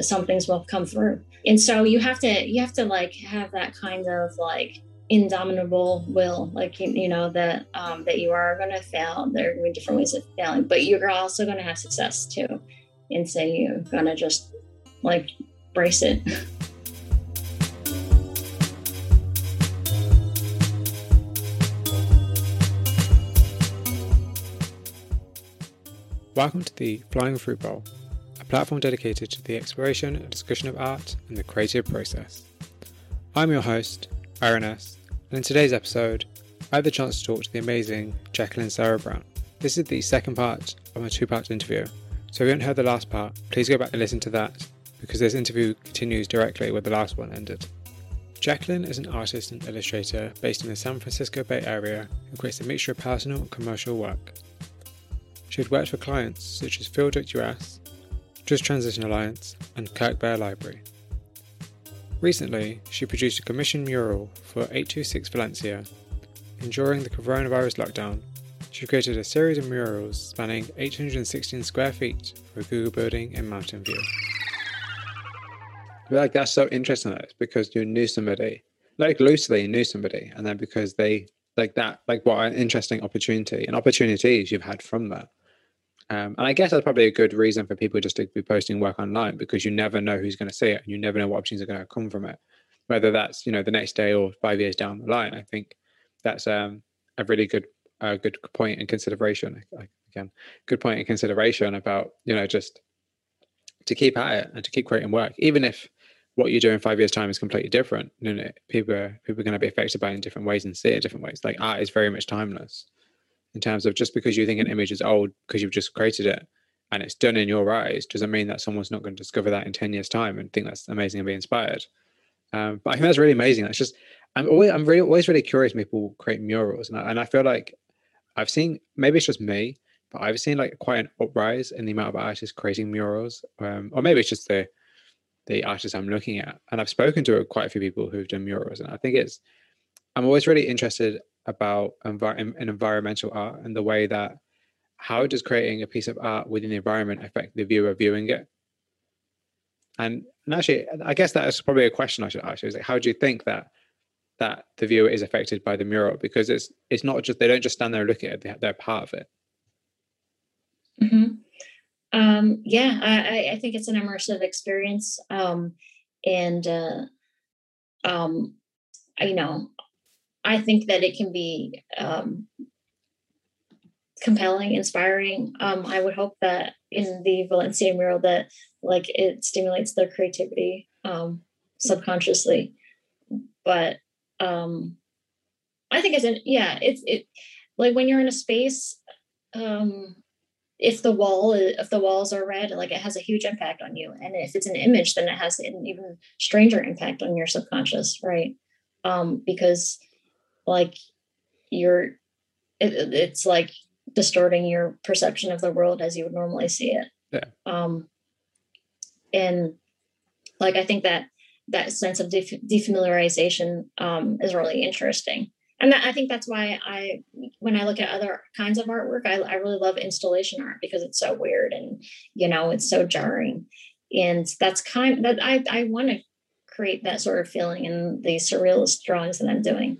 some things will come through. And so you have to you have to like have that kind of like indomitable will like you know that um, that you are going to fail. There are different ways of failing but you're also going to have success too. And so you're going to just like brace it. Welcome to the Flying Fruit Bowl, a platform dedicated to the exploration and discussion of art and the creative process. I'm your host, Aaron S., and in today's episode, I had the chance to talk to the amazing Jacqueline Sarah Brown. This is the second part of my two part interview, so if you haven't heard the last part, please go back and listen to that because this interview continues directly where the last one ended. Jacqueline is an artist and illustrator based in the San Francisco Bay Area who creates a mixture of personal and commercial work. She had worked for clients such as Field US, Just Transition Alliance, and Kirk Bear Library. Recently, she produced a commissioned mural for 826 Valencia. And during the coronavirus lockdown, she created a series of murals spanning 816 square feet for a Google building in Mountain View. like that's so interesting that because you knew somebody, like loosely knew somebody, and then because they like that, like what an interesting opportunity and opportunities you've had from that. Um, and I guess that's probably a good reason for people just to be posting work online because you never know who's going to see it and you never know what options are going to come from it, whether that's you know the next day or five years down the line. I think that's um, a really good uh, good point in consideration. Again, good point in consideration about you know just to keep at it and to keep creating work, even if what you do in five years' time is completely different. You know, people are, people are going to be affected by it in different ways and see it different ways. Like art is very much timeless in terms of just because you think an image is old because you've just created it and it's done in your eyes doesn't mean that someone's not going to discover that in 10 years time and think that's amazing and be inspired. Um, but i think that's really amazing. That's just i'm always i'm really always really curious when people create murals and I, and I feel like i've seen maybe it's just me but i've seen like quite an uprise in the amount of artists creating murals um, or maybe it's just the the artists i'm looking at. And i've spoken to quite a few people who've done murals and i think it's i'm always really interested about envi- in environmental art and the way that how does creating a piece of art within the environment affect the viewer viewing it? And, and actually, I guess that is probably a question I should ask you: is like, how do you think that that the viewer is affected by the mural? Because it's it's not just they don't just stand there and look at it; they're part of it. Mm-hmm. Um, yeah, I, I think it's an immersive experience, um, and uh, um, you know, I think that it can be um, compelling, inspiring. Um, I would hope that in the Valencia mural that like it stimulates their creativity um, subconsciously. But um, I think it's an yeah, it's it like when you're in a space. Um, if the wall if the walls are red like it has a huge impact on you and if it's an image then it has an even stranger impact on your subconscious right um, because like you're it, it's like distorting your perception of the world as you would normally see it. Yeah. Um and like i think that that sense of def- defamiliarization um is really interesting. And that, i think that's why i when i look at other kinds of artwork I, I really love installation art because it's so weird and you know it's so jarring. And that's kind that i i want to create that sort of feeling in the surrealist drawings that i'm doing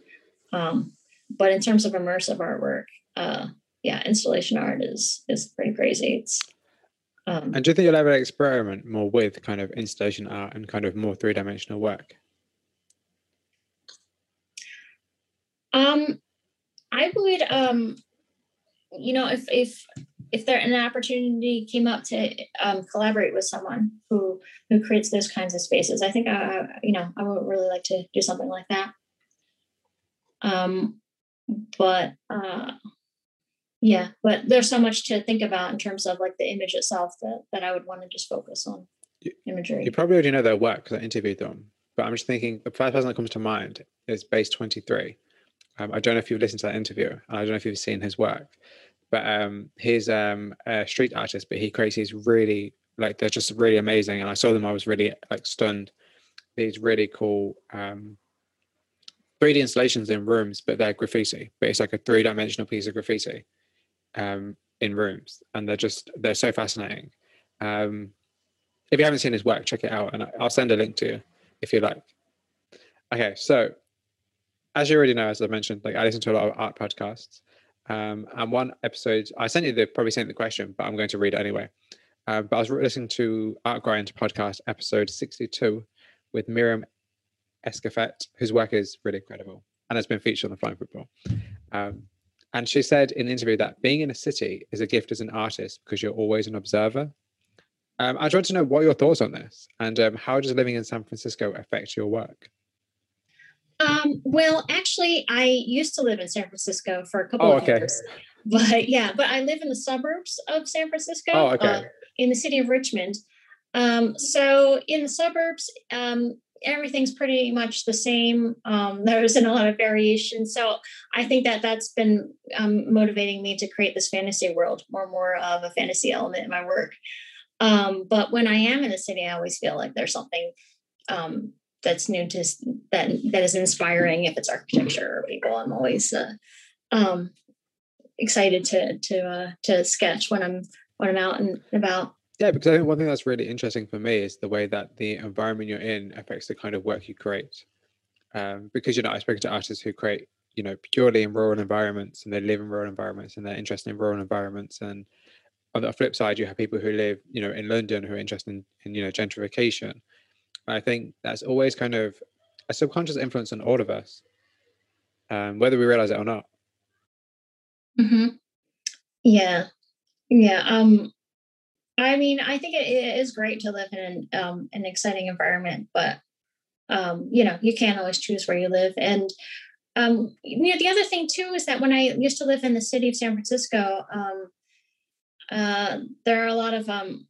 um, but in terms of immersive artwork, uh, yeah, installation art is is pretty crazy. It's um, and do you think you'll ever experiment more with kind of installation art and kind of more three dimensional work? Um, I would, um, you know, if if if there an opportunity came up to um, collaborate with someone who who creates those kinds of spaces, I think I, you know, I would really like to do something like that. Um, but uh, yeah, but there's so much to think about in terms of like the image itself that, that I would want to just focus on imagery. You probably already know their work because I interviewed them, but I'm just thinking the first person that comes to mind is Base 23. Um, I don't know if you've listened to that interview, and I don't know if you've seen his work, but um, he's um, a street artist, but he creates these really like they're just really amazing. And I saw them, I was really like stunned. These really cool um, 3D installations in rooms, but they're graffiti. But it's like a three dimensional piece of graffiti um, in rooms, and they're just they're so fascinating. Um, if you haven't seen his work, check it out, and I'll send a link to you if you like. Okay, so as you already know, as I mentioned, like I listen to a lot of art podcasts. Um, and one episode, I sent you the probably sent the question, but I'm going to read it anyway. Uh, but I was listening to Art Grind podcast episode 62 with Miriam Escofet, whose work is really incredible and has been featured on the Flying Fruit Bowl. Um, and she said in the interview that being in a city is a gift as an artist because you're always an observer. Um, I'd like to know what your thoughts on this and um, how does living in San Francisco affect your work? Um, well, actually, I used to live in San Francisco for a couple oh, of okay. years. But yeah, but I live in the suburbs of San Francisco. Oh, okay. Uh, in the city of Richmond. Um, so in the suburbs, um, everything's pretty much the same. Um, there isn't a lot of variation. So I think that that's been um, motivating me to create this fantasy world, more and more of a fantasy element in my work. Um, but when I am in a city, I always feel like there's something um, that's new to that that is inspiring. If it's architecture or people, I'm always uh, um, excited to to uh, to sketch when I'm when I'm out and about. Yeah, because I think one thing that's really interesting for me is the way that the environment you're in affects the kind of work you create. Um, because you know, I speak to artists who create, you know, purely in rural environments and they live in rural environments and they're interested in rural environments. And on the flip side, you have people who live, you know, in London who are interested in, in you know, gentrification. And I think that's always kind of a subconscious influence on all of us, um, whether we realize it or not. Mm-hmm. Yeah, yeah. Um, I mean, I think it, it is great to live in an, um, an exciting environment, but um, you know, you can't always choose where you live. And um, you know, the other thing too is that when I used to live in the city of San Francisco, um, uh, there are a lot of um,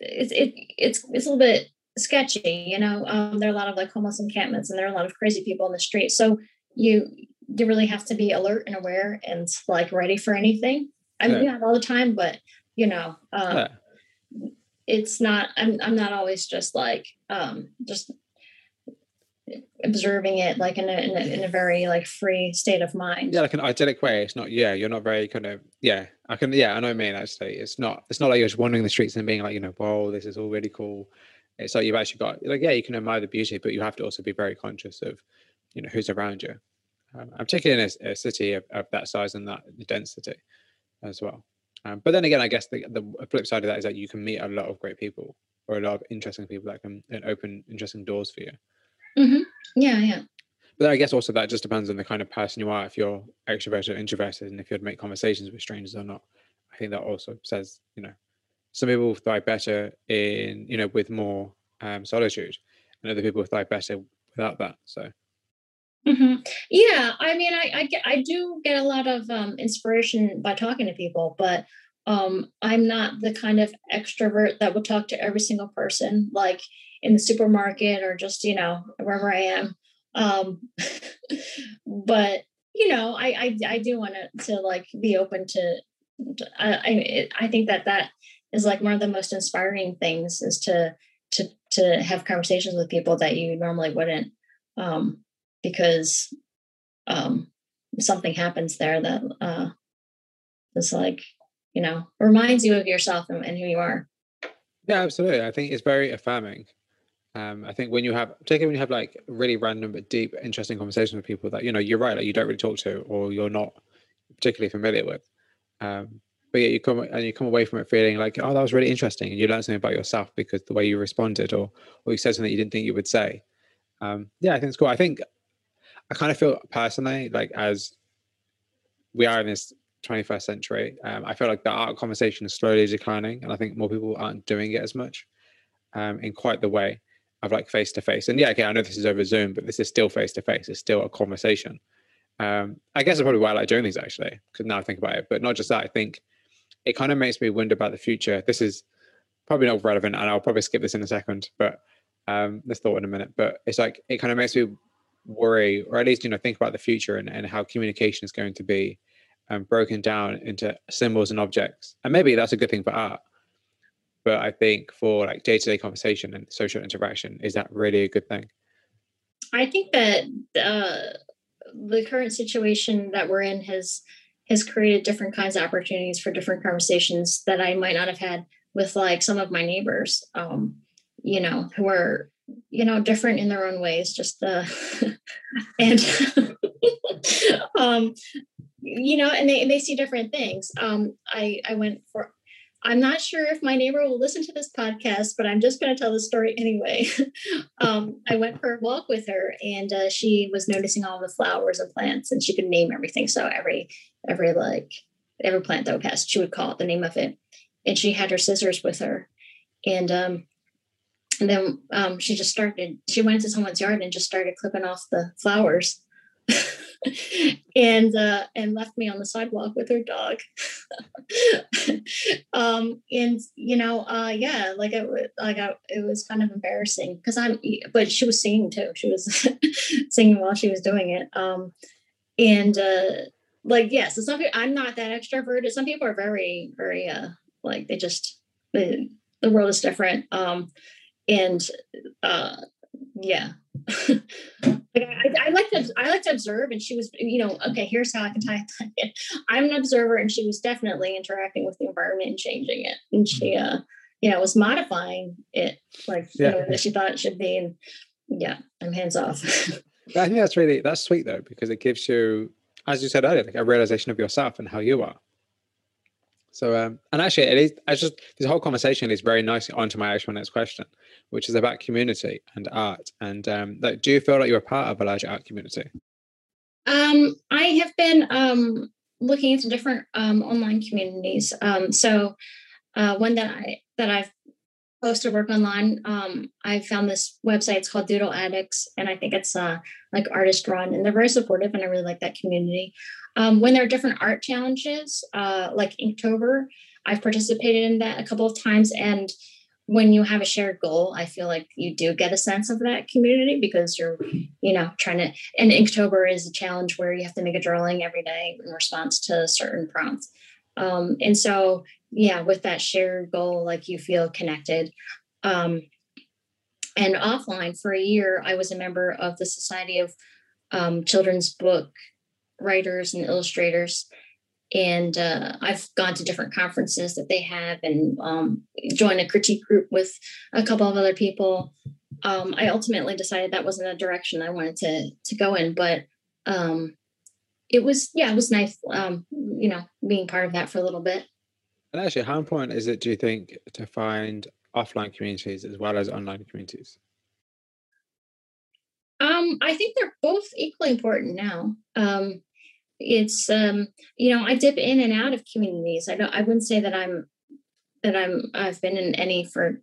it's it, it's it's a little bit sketchy. You know, um, there are a lot of like homeless encampments, and there are a lot of crazy people in the street. So you you really have to be alert and aware and like ready for anything. I mean, yeah. not all the time, but you know, um, yeah. it's not. I'm I'm not always just like um, just observing it like in a, in a, in a very like free state of mind yeah like an idyllic way it's not yeah you're not very kind of yeah i can yeah i know what I mean actually it's not it's not like you're just wandering the streets and being like you know whoa this is all really cool it's like you've actually got like yeah you can admire the beauty but you have to also be very conscious of you know who's around you um, particularly in a, a city of, of, that size and that density as well. Um, but then again, I guess the, the flip side of that is that you can meet a lot of great people or a lot of interesting people that can open interesting doors for you. Mm-hmm. Yeah, yeah. But I guess also that just depends on the kind of person you are. If you're extroverted or introverted, and if you'd make conversations with strangers or not. I think that also says, you know, some people thrive better in, you know, with more um, solitude, and other people thrive better without that. So Mm-hmm. Yeah, I mean, I, I, get, I do get a lot of um, inspiration by talking to people, but um, I'm not the kind of extrovert that would talk to every single person, like in the supermarket or just you know wherever I am. Um, but you know, I I, I do want to like be open to. I, I think that that is like one of the most inspiring things is to to to have conversations with people that you normally wouldn't. Um, because um, something happens there that uh, is like, you know, reminds you of yourself and, and who you are. Yeah, absolutely. I think it's very affirming. Um, I think when you have, particularly when you have like really random but deep, interesting conversations with people that you know you're right, like you don't really talk to or you're not particularly familiar with. Um, but yeah, you come and you come away from it feeling like, oh, that was really interesting, and you learned something about yourself because the way you responded, or or you said something you didn't think you would say. Um, yeah, I think it's cool. I think I kind of feel personally like as we are in this 21st century, um, I feel like the art conversation is slowly declining, and I think more people aren't doing it as much um, in quite the way of like face to face. And yeah, okay, I know this is over Zoom, but this is still face to face. It's still a conversation. Um, I guess that's probably why I like doing these actually, because now I think about it. But not just that, I think it kind of makes me wonder about the future. This is probably not relevant, and I'll probably skip this in a second, but um, this thought in a minute. But it's like it kind of makes me worry or at least you know think about the future and, and how communication is going to be um, broken down into symbols and objects. And maybe that's a good thing for art. But i think for like day-to-day conversation and social interaction is that really a good thing? I think that uh, the current situation that we're in has has created different kinds of opportunities for different conversations that i might not have had with like some of my neighbors, um, you know, who are you know different in their own ways. Just the and um, you know, and they and they see different things. Um, I I went for I'm not sure if my neighbor will listen to this podcast, but I'm just going to tell the story anyway. um, I went for a walk with her, and uh, she was noticing all the flowers and plants, and she could name everything. So every every like every plant that would pass, she would call it the name of it, and she had her scissors with her, and um, and then um, she just started. She went into someone's yard and just started clipping off the flowers. and uh, and left me on the sidewalk with her dog. um, and you know, uh, yeah, like it was like I, it was kind of embarrassing because I'm, but she was singing too. She was singing while she was doing it. Um, and uh, like yeah, so some people, I'm not that extroverted. Some people are very very uh, like they just the the world is different. Um, and uh, yeah. Like I, I, like to I like to observe, and she was, you know, okay. Here's how I can tie it. I'm an observer, and she was definitely interacting with the environment and changing it, and she, mm-hmm. uh, you know, was modifying it like yeah. you know, that she thought it should be. And yeah, I'm hands off. I think that's really that's sweet though, because it gives you, as you said earlier, like a realization of yourself and how you are. So, um, and actually, it is. I just this whole conversation is very nice onto my actual next question, which is about community and art. And um, like, do you feel like you're a part of a larger art community? Um, I have been um, looking into different um, online communities. Um, so, uh, one that I that I've posted work online, um, I found this website. It's called Doodle Addicts, and I think it's uh, like artist run, and they're very supportive, and I really like that community. When there are different art challenges, uh, like Inktober, I've participated in that a couple of times. And when you have a shared goal, I feel like you do get a sense of that community because you're, you know, trying to. And Inktober is a challenge where you have to make a drawing every day in response to certain prompts. Um, and so, yeah, with that shared goal, like you feel connected. Um, and offline for a year, I was a member of the Society of um, Children's Book writers and illustrators and uh, I've gone to different conferences that they have and um, joined a critique group with a couple of other people. Um, I ultimately decided that wasn't a direction I wanted to to go in, but um, it was yeah, it was nice, um, you know, being part of that for a little bit. And actually, how important is it, do you think, to find offline communities as well as online communities? Um, I think they're both equally important now. Um, it's um, you know, I dip in and out of communities. I don't I wouldn't say that I'm that I'm I've been in any for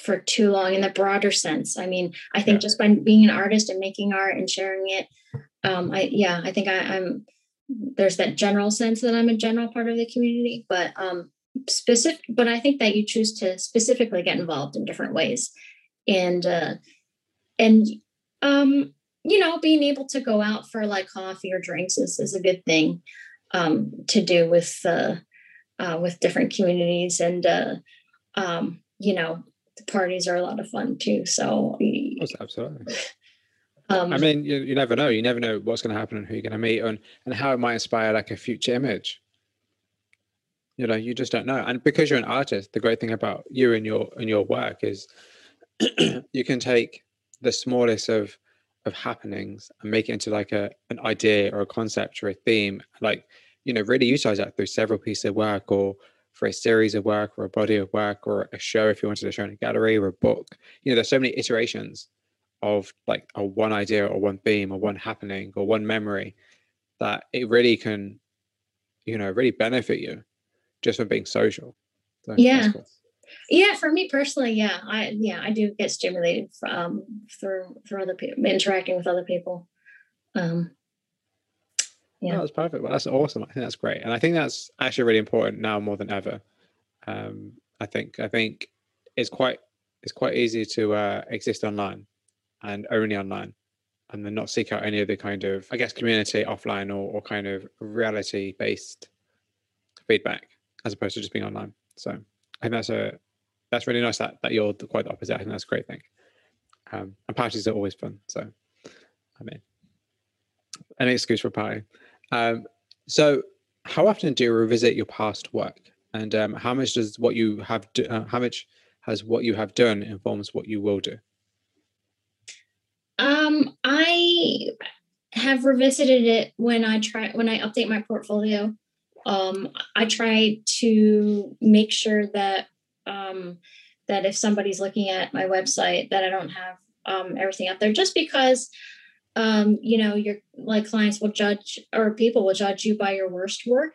for too long in the broader sense. I mean, I think yeah. just by being an artist and making art and sharing it, um, I yeah, I think I, I'm there's that general sense that I'm a general part of the community, but um specific but I think that you choose to specifically get involved in different ways. And uh and um, you know, being able to go out for like coffee or drinks is, is a good thing um, to do with uh, uh, with different communities, and uh, um, you know, the parties are a lot of fun too. So, absolutely. Um, I mean, you, you never know. You never know what's going to happen and who you're going to meet, and and how it might inspire like a future image. You know, you just don't know. And because you're an artist, the great thing about you and your and your work is you can take the smallest of of happenings and make it into like a an idea or a concept or a theme like you know really utilize that through several pieces of work or for a series of work or a body of work or a show if you wanted to show in a gallery or a book. You know there's so many iterations of like a one idea or one theme or one happening or one memory that it really can you know really benefit you just from being social. So yeah. cool. Yeah, for me personally, yeah, I yeah I do get stimulated um, through through other people interacting with other people. Um, yeah, that's perfect. Well, that's awesome. I think that's great, and I think that's actually really important now more than ever. Um, I think I think it's quite it's quite easy to uh, exist online and only online, and then not seek out any of the kind of I guess community offline or, or kind of reality based feedback as opposed to just being online. So I think that's a that's really nice that that you're quite the opposite. I think that's a great thing. Um, and parties are always fun. So, I mean, an excuse for a party. Um, so, how often do you revisit your past work, and um, how much does what you have do, uh, how much has what you have done informs what you will do um i have revisited it when i try when i update my portfolio um i try to make sure that um that if somebody's looking at my website that i don't have um everything up there just because um you know your like clients will judge or people will judge you by your worst work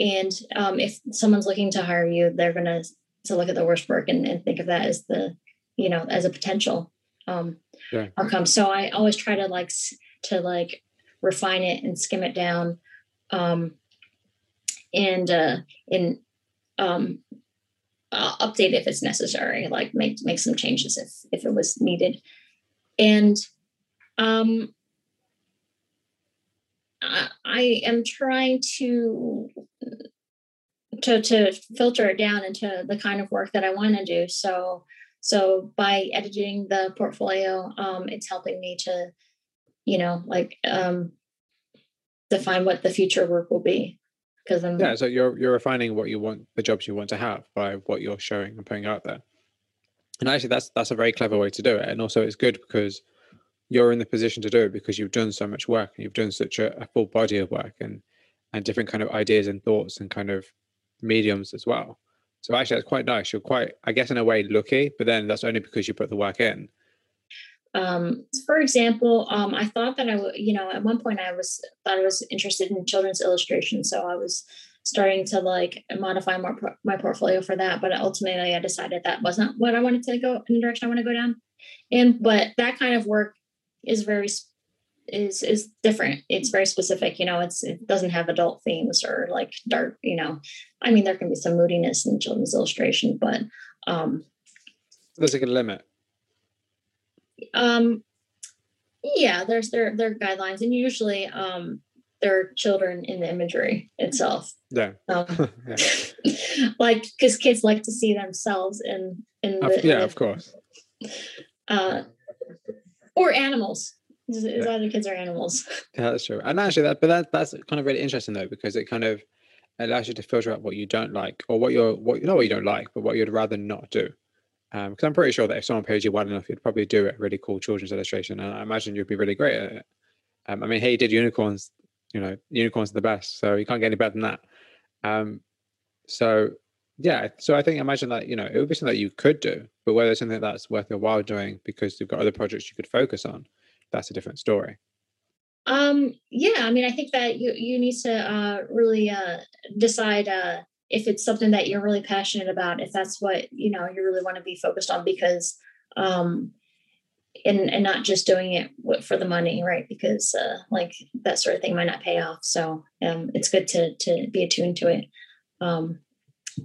and um, if someone's looking to hire you, they're going to to look at the worst work and, and think of that as the you know as a potential um, yeah. outcome. So I always try to like to like refine it and skim it down, um, and uh, in um, update if it's necessary. Like make make some changes if if it was needed, and um, I am trying to to to filter it down into the kind of work that I want to do. So so by editing the portfolio, um, it's helping me to, you know, like um, define what the future work will be. Because I'm yeah, so you're you're refining what you want, the jobs you want to have by what you're showing and putting out there. And actually, that's that's a very clever way to do it. And also, it's good because you're in the position to do it because you've done so much work and you've done such a, a full body of work and and different kind of ideas and thoughts and kind of mediums as well. So actually, that's quite nice. You're quite, I guess, in a way, lucky, but then that's only because you put the work in. Um, for example, um, I thought that I you know, at one point I was thought I was interested in children's illustration, so I was starting to like modify my my portfolio for that. But ultimately, I decided that wasn't what I wanted to go in the direction I want to go down. And but that kind of work is very is is different it's very specific you know it's it doesn't have adult themes or like dark you know i mean there can be some moodiness in children's illustration but um there's like a limit um yeah there's there there are guidelines and usually um there are children in the imagery itself yeah, um, yeah. like because kids like to see themselves in in the, yeah in the, of course uh or animals. Is, is either kids or animals. Yeah, that's true. And actually, that but that that's kind of really interesting though because it kind of allows you to filter out what you don't like or what you're what you know what you don't like, but what you'd rather not do. Because um, I'm pretty sure that if someone paid you well enough, you'd probably do a really cool children's illustration, and I imagine you'd be really great at it. Um, I mean, he did unicorns. You know, unicorns are the best, so you can't get any better than that. Um, so yeah, so I think imagine that you know it would be something that you could do, but whether it's something that's worth your while doing because you've got other projects you could focus on, that's a different story. Um, yeah, I mean, I think that you you need to uh, really uh, decide uh, if it's something that you're really passionate about, if that's what you know you really want to be focused on, because um, and and not just doing it for the money, right? Because uh, like that sort of thing might not pay off. So um, it's good to to be attuned to it. Um,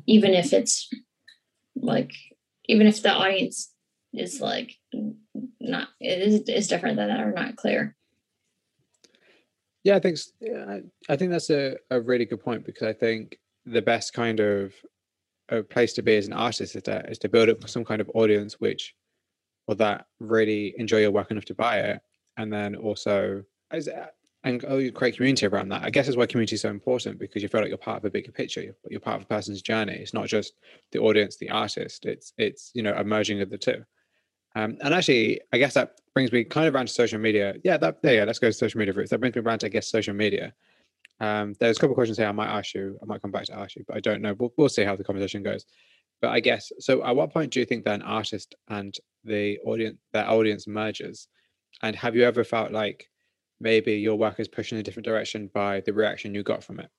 even if it's like even if the audience is like not it is is different than that or not clear yeah i think i think that's a, a really good point because i think the best kind of a place to be as an artist is to, to build up some kind of audience which or that really enjoy your work enough to buy it and then also as and oh, you create community around that. I guess is why community is so important because you feel like you're part of a bigger picture. You're, you're part of a person's journey. It's not just the audience, the artist. It's it's you know a merging of the two. Um, and actually, I guess that brings me kind of around to social media. Yeah, that yeah, yeah let's go to social media routes. That brings me around to I guess social media. Um, there's a couple of questions here I might ask you. I might come back to ask you, but I don't know. We'll, we'll see how the conversation goes. But I guess so. At what point do you think that an artist and the audience, their audience merges? And have you ever felt like maybe your work is pushed in a different direction by the reaction you got from it?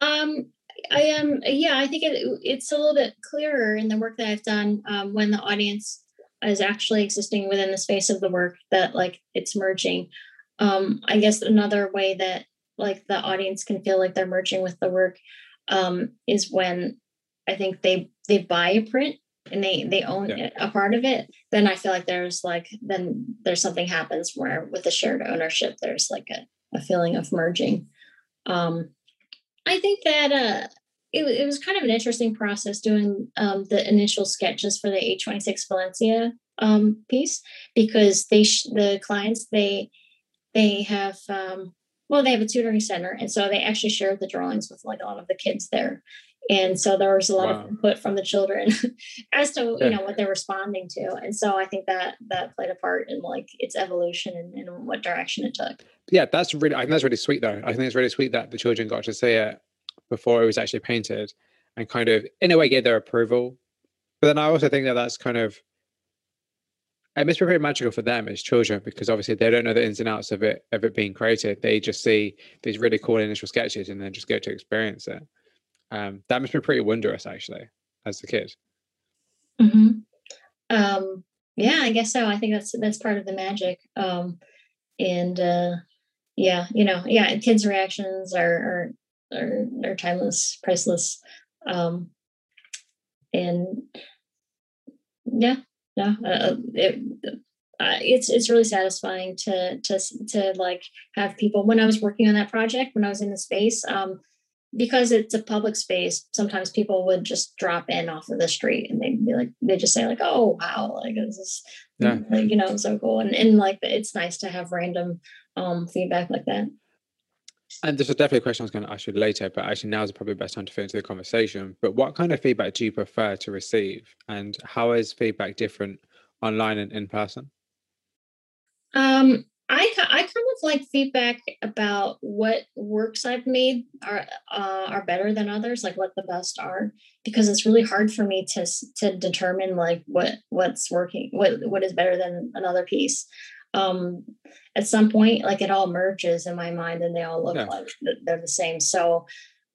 Um, I am, um, yeah, I think it, it's a little bit clearer in the work that I've done um, when the audience is actually existing within the space of the work that like it's merging. Um, I guess another way that like the audience can feel like they're merging with the work um, is when I think they they buy a print and they they own yeah. a part of it then i feel like there's like then there's something happens where with the shared ownership there's like a, a feeling of merging um i think that uh it, it was kind of an interesting process doing um, the initial sketches for the 826 valencia um, piece because they sh- the clients they they have um, well, they have a tutoring center, and so they actually shared the drawings with like a lot of the kids there. And so there was a lot wow. of input from the children as to you know what they're responding to, and so I think that that played a part in like its evolution and, and what direction it took. Yeah, that's really I think that's really sweet though. I think it's really sweet that the children got to see it before it was actually painted, and kind of in a way get their approval. But then I also think that that's kind of it must be very magical for them as children because obviously they don't know the ins and outs of it of it being created. They just see these really cool initial sketches and then just get to experience it. Um, that must be pretty wondrous, actually, as a kid. Mm-hmm. Um, yeah, I guess so. I think that's that's part of the magic. Um, and uh, yeah, you know, yeah, kids' reactions are are are, are timeless, priceless. Um, and yeah, yeah, uh, uh, it, uh, it's it's really satisfying to to to like have people. When I was working on that project, when I was in the space, um, because it's a public space, sometimes people would just drop in off of the street and they'd be like, they just say like, "Oh wow, like this is, yeah. like, you know, so cool." And and like it's nice to have random um feedback like that. And this is definitely a question I was going to ask you later, but actually now is probably the best time to fit into the conversation. But what kind of feedback do you prefer to receive, and how is feedback different online and in person? Um, I I kind of like feedback about what works I've made are uh, are better than others, like what the best are, because it's really hard for me to to determine like what what's working, what what is better than another piece um, at some point, like it all merges in my mind and they all look like they're the same. So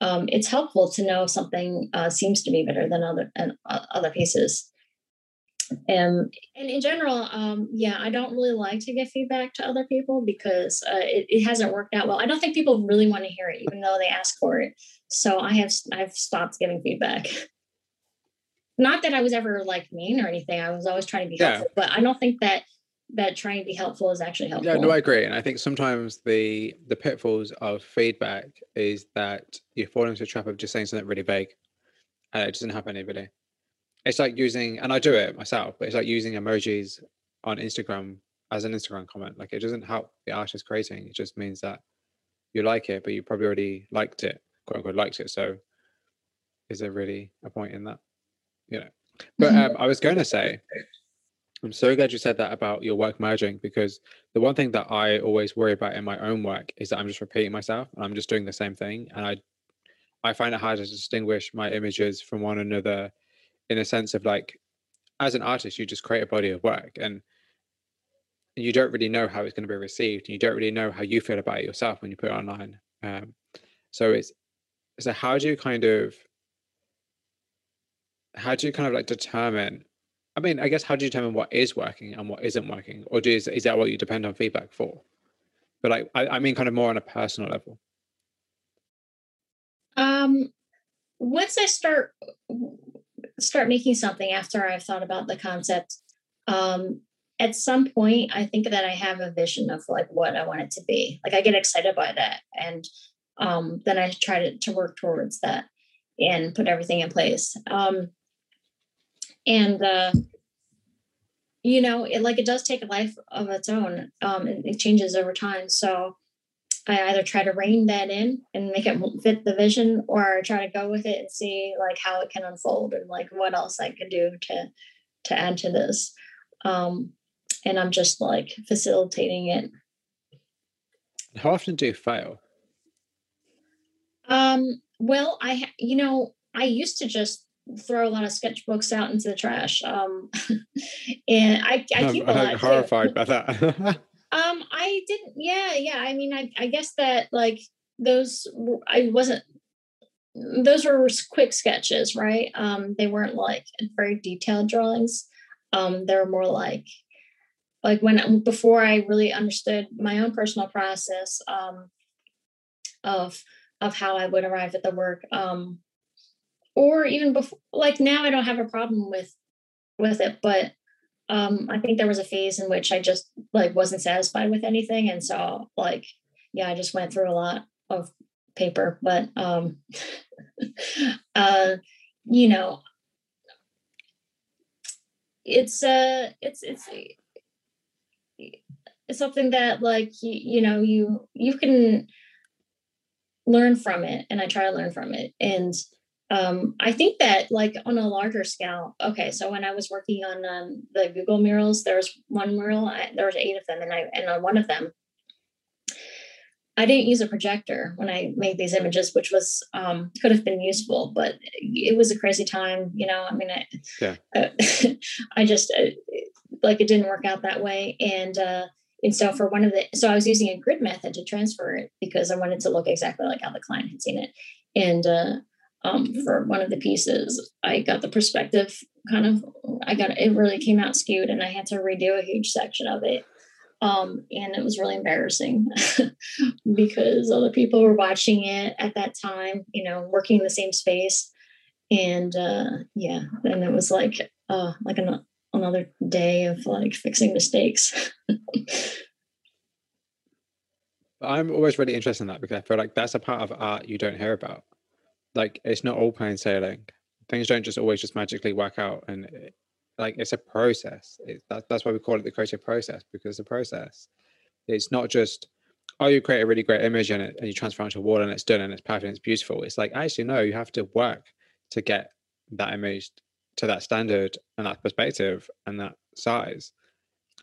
um, it's helpful to know something uh, seems to be better than other uh, other pieces. And and in general, um, yeah, I don't really like to give feedback to other people because uh, it, it hasn't worked out well. I don't think people really want to hear it, even though they ask for it. So I have I've stopped giving feedback. Not that I was ever like mean or anything. I was always trying to be yeah. helpful, but I don't think that that trying to be helpful is actually helpful. Yeah, no, I agree. And I think sometimes the the pitfalls of feedback is that you fall into a trap of just saying something really vague and it doesn't help anybody. It's like using and I do it myself, but it's like using emojis on Instagram as an Instagram comment. Like it doesn't help the artist creating. It just means that you like it, but you probably already liked it, quote unquote liked it. So is there really a point in that? You know. But mm-hmm. um, I was going to say I'm so glad you said that about your work merging because the one thing that I always worry about in my own work is that I'm just repeating myself and I'm just doing the same thing. And I I find it hard to distinguish my images from one another in a sense of like as an artist, you just create a body of work and you don't really know how it's going to be received. And you don't really know how you feel about it yourself when you put it online. Um, so it's so how do you kind of how do you kind of like determine mean, I guess how do you determine what is working and what isn't working, or do, is is that what you depend on feedback for? But like, I, I mean, kind of more on a personal level. Um, once I start start making something after I've thought about the concept, um, at some point I think that I have a vision of like what I want it to be. Like I get excited by that, and um, then I try to to work towards that and put everything in place. Um, and uh, you know it like it does take a life of its own um and it changes over time. So i either try to rein that in and make it fit the vision or try to go with it and see like how it can unfold and like what else i could do to to add to this. Um and i'm just like facilitating it. How often do you fail um well i you know i used to just throw a lot of sketchbooks out into the trash. Um, and I, I keep I'm, horrified by that. um, I didn't. Yeah, yeah. I mean, I, I guess that like those, I wasn't. Those were quick sketches, right? Um, they weren't like very detailed drawings. Um, they were more like, like when before I really understood my own personal process um, of of how I would arrive at the work. Um, or even before like now i don't have a problem with with it but um i think there was a phase in which i just like wasn't satisfied with anything and so like yeah i just went through a lot of paper but um uh you know it's uh it's it's it's something that like you, you know you you can learn from it and I try to learn from it. And um, I think that like on a larger scale, okay, so when I was working on um, the Google murals, there was one mural, I, there was eight of them, and I and on one of them, I didn't use a projector when I made these images, which was um, could have been useful, but it was a crazy time. You know, I mean, I, yeah. uh, I just uh, like it didn't work out that way, and uh, and so for one of the, so I was using a grid method to transfer it because I wanted to look exactly like how the client had seen it, and uh, um, for one of the pieces, I got the perspective kind of, I got it really came out skewed, and I had to redo a huge section of it um, and it was really embarrassing because other people were watching it at that time, you know, working in the same space. And uh, yeah, and it was like uh, like an, another day of like fixing mistakes. I'm always really interested in that because I feel like that's a part of art you don't hear about. Like it's not all plain sailing. Things don't just always just magically work out, and like it's a process. It, that, that's why we call it the creative process because the process. It's not just oh you create a really great image and it and you transfer it onto a wall and it's done and it's perfect and it's beautiful. It's like actually no, you have to work to get that image to that standard and that perspective and that size.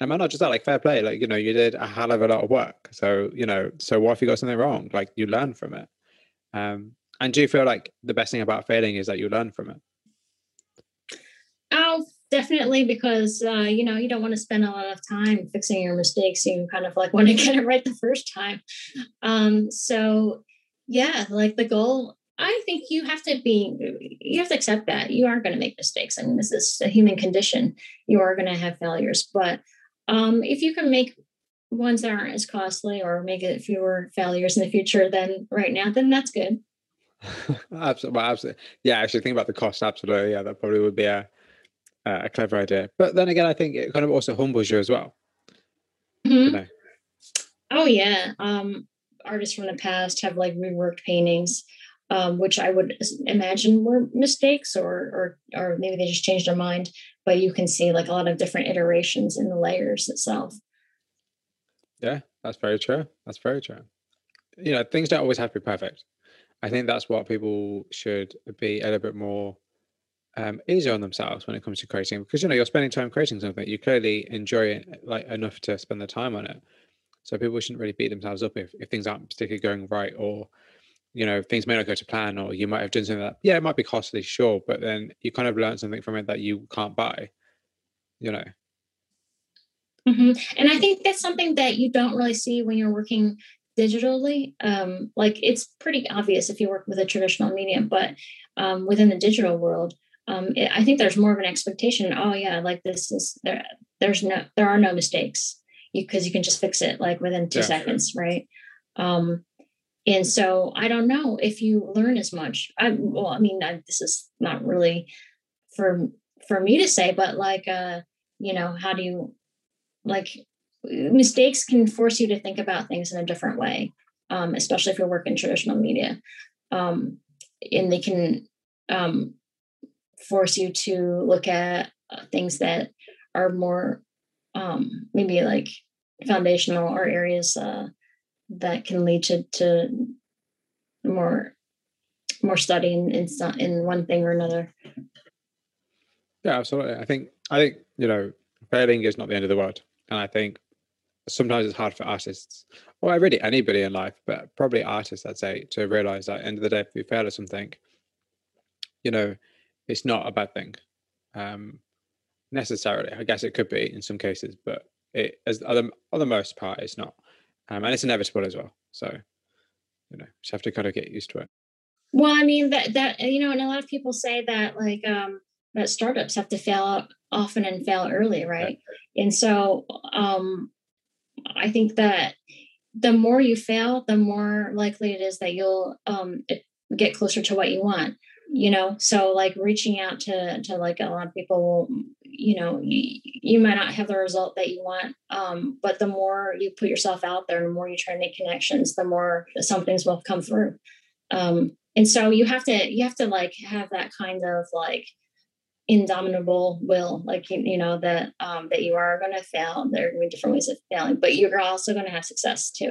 And not just that, like fair play, like you know, you did a hell of a lot of work. So you know, so what if you got something wrong? Like you learn from it. Um, and do you feel like the best thing about failing is that you learn from it? Oh, definitely because uh, you know you don't want to spend a lot of time fixing your mistakes. You kind of like want to get it right the first time. Um, so yeah like the goal i think you have to be you have to accept that you are going to make mistakes. I mean, this is a human condition. You are going to have failures. But um, if you can make ones that aren't as costly or make it fewer failures in the future than right now then that's good absolutely, absolutely yeah actually think about the cost absolutely yeah that probably would be a a clever idea. But then again, I think it kind of also humbles you as well. Mm-hmm. You know? Oh yeah, um, artists from the past have like reworked paintings, um, which I would imagine were mistakes, or or or maybe they just changed their mind. But you can see like a lot of different iterations in the layers itself. Yeah, that's very true. That's very true. You know, things don't always have to be perfect. I think that's what people should be a little bit more um, easier on themselves when it comes to creating because you know you're spending time creating something you clearly enjoy it like enough to spend the time on it so people shouldn't really beat themselves up if, if things aren't particularly going right or you know things may not go to plan or you might have done something that yeah it might be costly sure but then you kind of learn something from it that you can't buy you know mm-hmm. and i think that's something that you don't really see when you're working digitally um, like it's pretty obvious if you work with a traditional medium but um, within the digital world um, it, I think there's more of an expectation. Oh yeah, like this is there. There's no, there are no mistakes because you, you, can just fix it like within two yeah, seconds, right? Um, and so I don't know if you learn as much. I well, I mean, I, this is not really for for me to say, but like, uh, you know, how do you like mistakes can force you to think about things in a different way, um, especially if you're working traditional media, um, and they can um, force you to look at uh, things that are more um, maybe like foundational or areas uh, that can lead to, to more more study in, in in one thing or another. Yeah, absolutely. I think I think you know failing is not the end of the world, and I think sometimes it's hard for artists, or really anybody in life, but probably artists, I'd say, to realize that at the end of the day, if you fail at something, you know, it's not a bad thing um, necessarily. I guess it could be in some cases, but it as other on the most part, it's not, um, and it's inevitable as well. So you know, just have to kind of get used to it. Well, I mean that that you know, and a lot of people say that like um, that startups have to fail often and fail early, right? Yeah. And so um, I think that the more you fail, the more likely it is that you'll um, get closer to what you want you know? So like reaching out to to like a lot of people you know you, you might not have the result that you want um, but the more you put yourself out there the more you try to make connections the more some things will come through. Um, and so you have to you have to like have that kind of like indomitable will like you, you know that um, that you are going to fail there are going to be different ways of failing but you're also going to have success too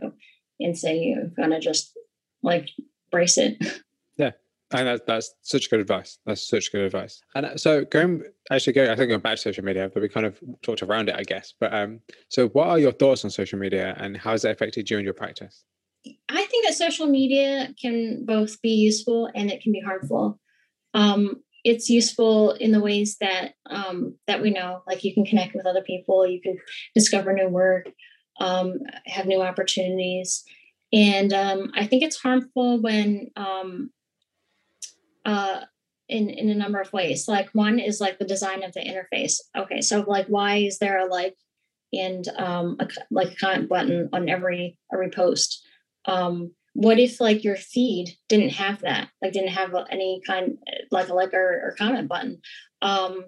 and so you're going to just like brace it. Yeah. And that's, that's such good advice. That's such good advice. And uh, so going actually going, I think going back to social media, but we kind of talked around it, I guess. But um, so what are your thoughts on social media and how has it affected you in your practice? I think that social media can both be useful and it can be harmful. Um, it's useful in the ways that um, that we know, like you can connect with other people, you can discover new work, um, have new opportunities, and um, I think it's harmful when um, uh, in in a number of ways. Like one is like the design of the interface. Okay, so like why is there a like and um, a, like a comment button on every every post? What if like your feed didn't have that like didn't have any kind like a like or, or comment button? Um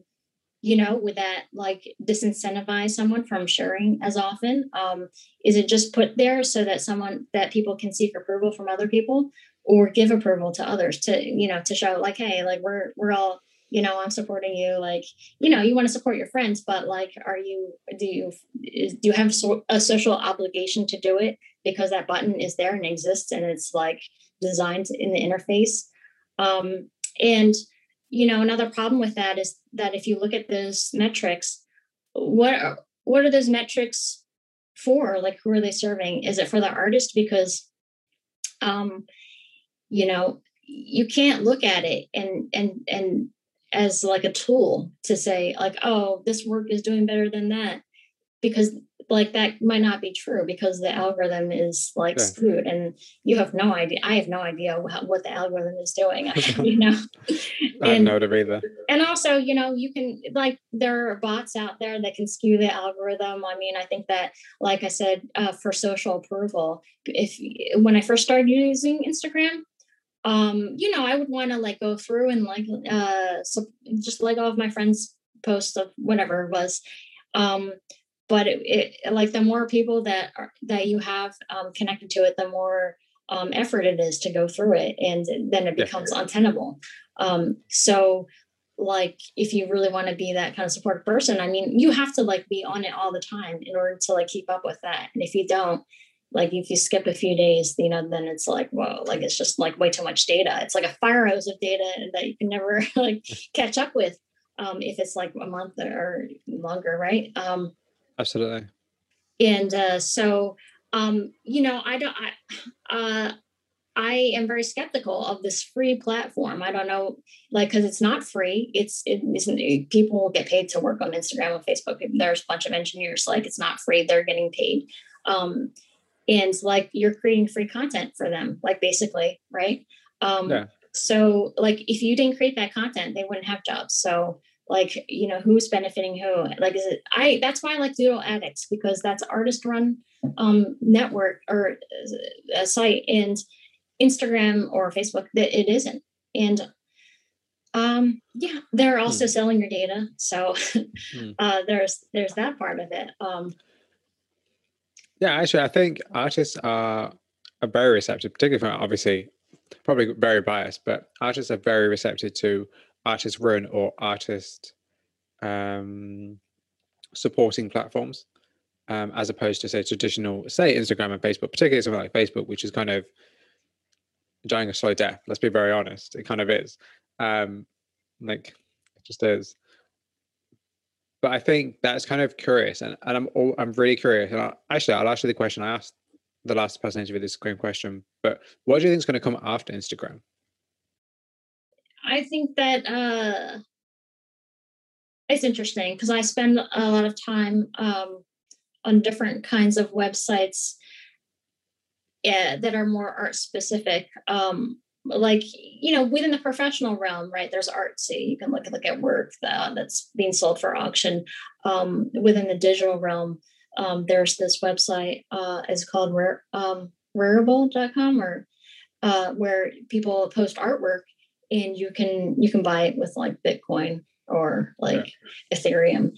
you know would that like disincentivize someone from sharing as often? Um is it just put there so that someone that people can seek approval from other people or give approval to others to you know to show like hey like we're we're all you know i'm supporting you like you know you want to support your friends but like are you do you do you have a social obligation to do it because that button is there and exists and it's like designed in the interface. Um, and you know another problem with that is that if you look at those metrics what are, what are those metrics for? Like who are they serving? Is it for the artist? Because um you know you can't look at it and and and as like a tool to say like oh this work is doing better than that because like that might not be true because the algorithm is like yeah. skewed and you have no idea i have no idea what, what the algorithm is doing you know? I and, know it either. and also you know you can like there are bots out there that can skew the algorithm. I mean i think that like i said uh, for social approval if when i first started using instagram um you know i would want to like go through and like uh so just like all of my friends posts of whatever it was um but it, it, like the more people that are that you have um, connected to it the more um, effort it is to go through it and then it becomes untenable. Um, so like if you really want to be that kind of supportive person i mean you have to like be on it all the time in order to like keep up with that and if you don't like if you skip a few days you know then it's like whoa like it's just like way too much data. It's like a fire hose of data that you can never like catch up with um, if it's like a month or longer right? Um, Absolutely. And uh, so, um, you know, I don't, I, uh, I am very skeptical of this free platform. I don't know, like, because it's not free. It's it isn't. People will get paid to work on Instagram and Facebook. There's a bunch of engineers. Like, it's not free. They're getting paid, um, and like you're creating free content for them. Like, basically, right? Um, yeah. So, like, if you didn't create that content, they wouldn't have jobs. So, like you know who's benefiting who like is it i that's why i like doodle addicts because that's artist run um network or a site and instagram or facebook that it isn't and um yeah they're also hmm. selling your data so hmm. uh there's there's that part of it um yeah actually i think artists are, are very receptive particularly from obviously probably very biased but artists are very receptive to artist run or artist um, supporting platforms um, as opposed to say traditional say instagram and facebook particularly something like facebook which is kind of dying a slow death let's be very honest it kind of is um, like it just is. But i think that's kind of curious and, and i'm all, i'm really curious and I, actually i'll ask you the question i asked the last person interviewed this same question but what do you think is going to come after instagram I think that uh, it's interesting because I spend a lot of time um, on different kinds of websites yeah, that are more art specific. Um, like you know, within the professional realm, right? There's Artsy. You can look look at work that, that's being sold for auction. Um, within the digital realm, um, there's this website. Uh, is called Rare, um, Rarible.com or uh, where people post artwork and you can you can buy it with like Bitcoin or like yeah. Ethereum,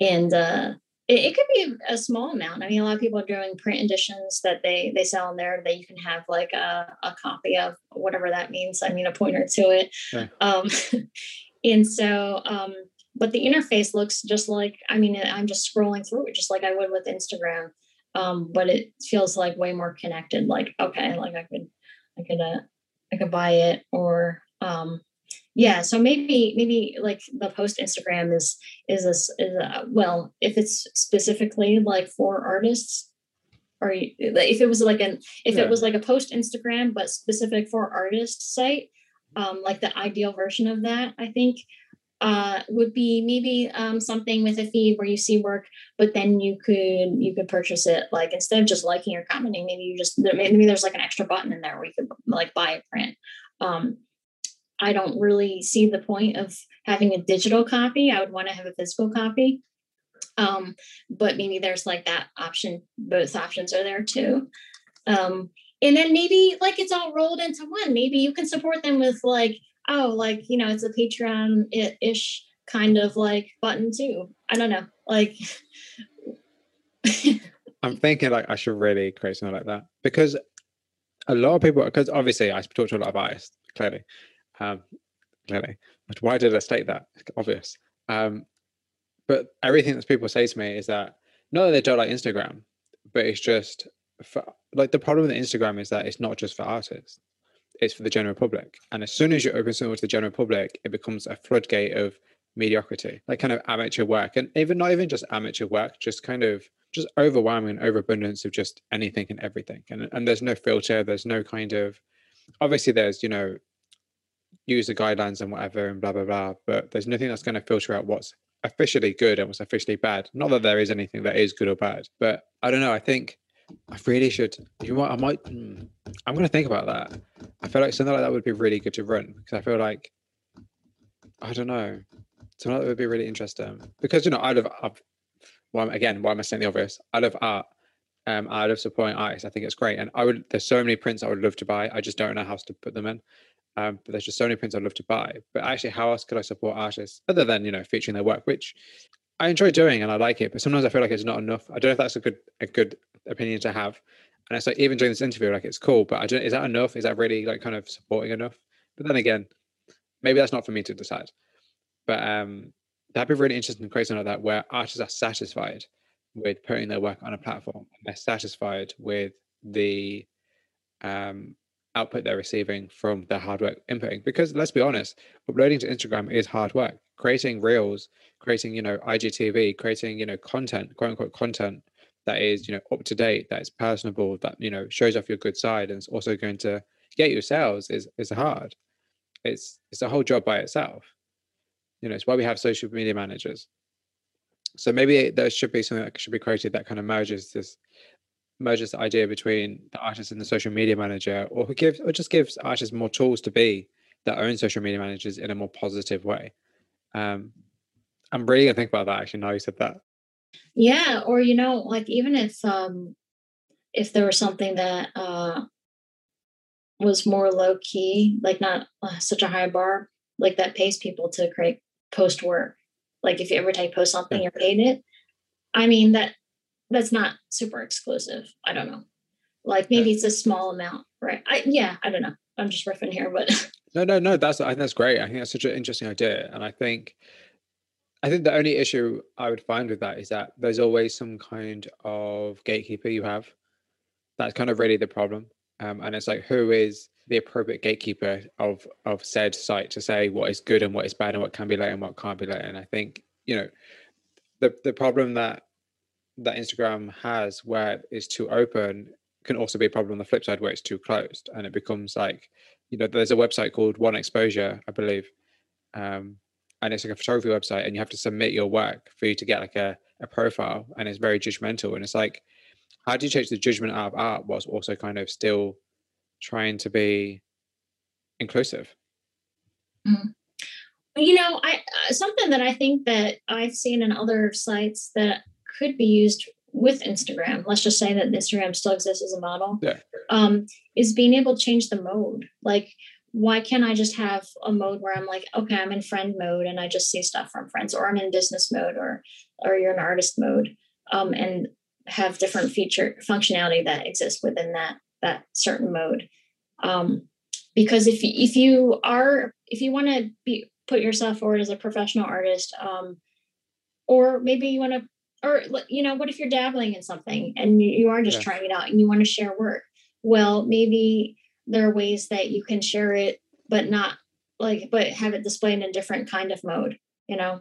and uh, it, it, could be a small amount. I mean, a lot of people are doing print editions that they they sell in there that you can have like a, a copy of whatever that means. I mean, a pointer to it. Yeah. Um, and so, um, but the interface looks just like I mean, I'm just scrolling through it just like I would with Instagram. Um, but it feels like way more connected. Like, okay, like I could, I could uh, I could buy it or um yeah so maybe maybe like the post instagram is is this is a, well if it's specifically like for artists or if it was like an if yeah. it was like a post instagram but specific for artist site um like the ideal version of that i think uh, would be maybe um, something with a feed where you see work, but then you could you could purchase it like instead of just liking or commenting, maybe you just maybe there's like an extra button in there where you could like buy a print. Um, I don't really see the point of having a digital copy. I would want to have a physical copy. Um, but maybe there's like that option, both options are there too. Um, and then maybe like it's all rolled into one. Maybe you can support them with like oh, like, you know, it's a Patreon ish kind of like button too. I don't know. Like, I'm thinking like I should really create something like that because a lot of people, because obviously I talk to a lot of artists, clearly. Um, clearly. But why did I state that? It's obvious. Um, but everything that people say to me is that not that they don't like Instagram, but it's just for, like the problem with Instagram is that it's not just for artists it's for the general public. And as soon as you open something to the general public, it becomes a floodgate of mediocrity, like kind of amateur work, and even not even just amateur work, just kind of just overwhelming overabundance of just anything and everything. And and there's no filter, there's no kind of obviously there's you know user guidelines and whatever and blah blah blah, but there's nothing that's going to filter out what's officially good and what's officially bad. Not that there is anything that is good or bad, but I don't know. I think I really should. You what? I might. Hmm, I'm going to think about that. I feel like something like that would be really good to run because I feel like I don't know. Something that would be really interesting because you know I love. I've, well, again, why am I saying the obvious? I love art. Um, I love supporting artists. I think it's great, and I would. There's so many prints I would love to buy. I just don't know how to put them in. Um, but there's just so many prints I'd love to buy. But actually, how else could I support artists other than you know featuring their work, which I enjoy doing and I like it. But sometimes I feel like it's not enough. I don't know if that's a good a good opinion to have. And it's like even during this interview, like it's cool, but I don't. Is that enough? Is that really like kind of supporting enough? But then again, maybe that's not for me to decide. But um, that'd be really interesting to create something like that where artists are satisfied with putting their work on a platform. And they're satisfied with the um, output they're receiving from their hard work inputting. Because let's be honest, uploading to Instagram is hard work. Creating reels, creating you know IGTV, creating you know content, quote unquote content that is you know up to date that is personable that you know shows off your good side and it's also going to get you sales is is hard it's it's a whole job by itself you know it's why we have social media managers so maybe there should be something that should be created that kind of merges this merges the idea between the artist and the social media manager or who gives or just gives artists more tools to be their own social media managers in a more positive way um i'm really gonna think about that actually now you said that yeah, or you know, like even if um if there was something that uh was more low key, like not uh, such a high bar, like that pays people to create post work. Like if you ever take post something, you're paid it. I mean that that's not super exclusive. I don't know. Like maybe it's a small amount, right? I yeah, I don't know. I'm just riffing here, but no, no, no. That's I think that's great. I think that's such an interesting idea, and I think I think the only issue I would find with that is that there's always some kind of gatekeeper you have. That's kind of really the problem. Um, and it's like who is the appropriate gatekeeper of of said site to say what is good and what is bad and what can be let and what can't be let. And I think you know the the problem that that Instagram has where it's too open can also be a problem on the flip side where it's too closed and it becomes like you know there's a website called One Exposure I believe um, and it's like a photography website and you have to submit your work for you to get like a, a profile and it's very judgmental and it's like how do you change the judgment out of art whilst also kind of still trying to be inclusive mm. you know i uh, something that i think that i've seen in other sites that could be used with instagram let's just say that instagram still exists as a model yeah. um, is being able to change the mode like why can't I just have a mode where I'm like, okay, I'm in friend mode and I just see stuff from friends, or I'm in business mode, or or you're in artist mode, um, and have different feature functionality that exists within that that certain mode. Um, because if if you are if you want to be put yourself forward as a professional artist, um, or maybe you want to, or you know, what if you're dabbling in something and you, you are just yeah. trying it out and you want to share work? Well, maybe there are ways that you can share it but not like but have it displayed in a different kind of mode you know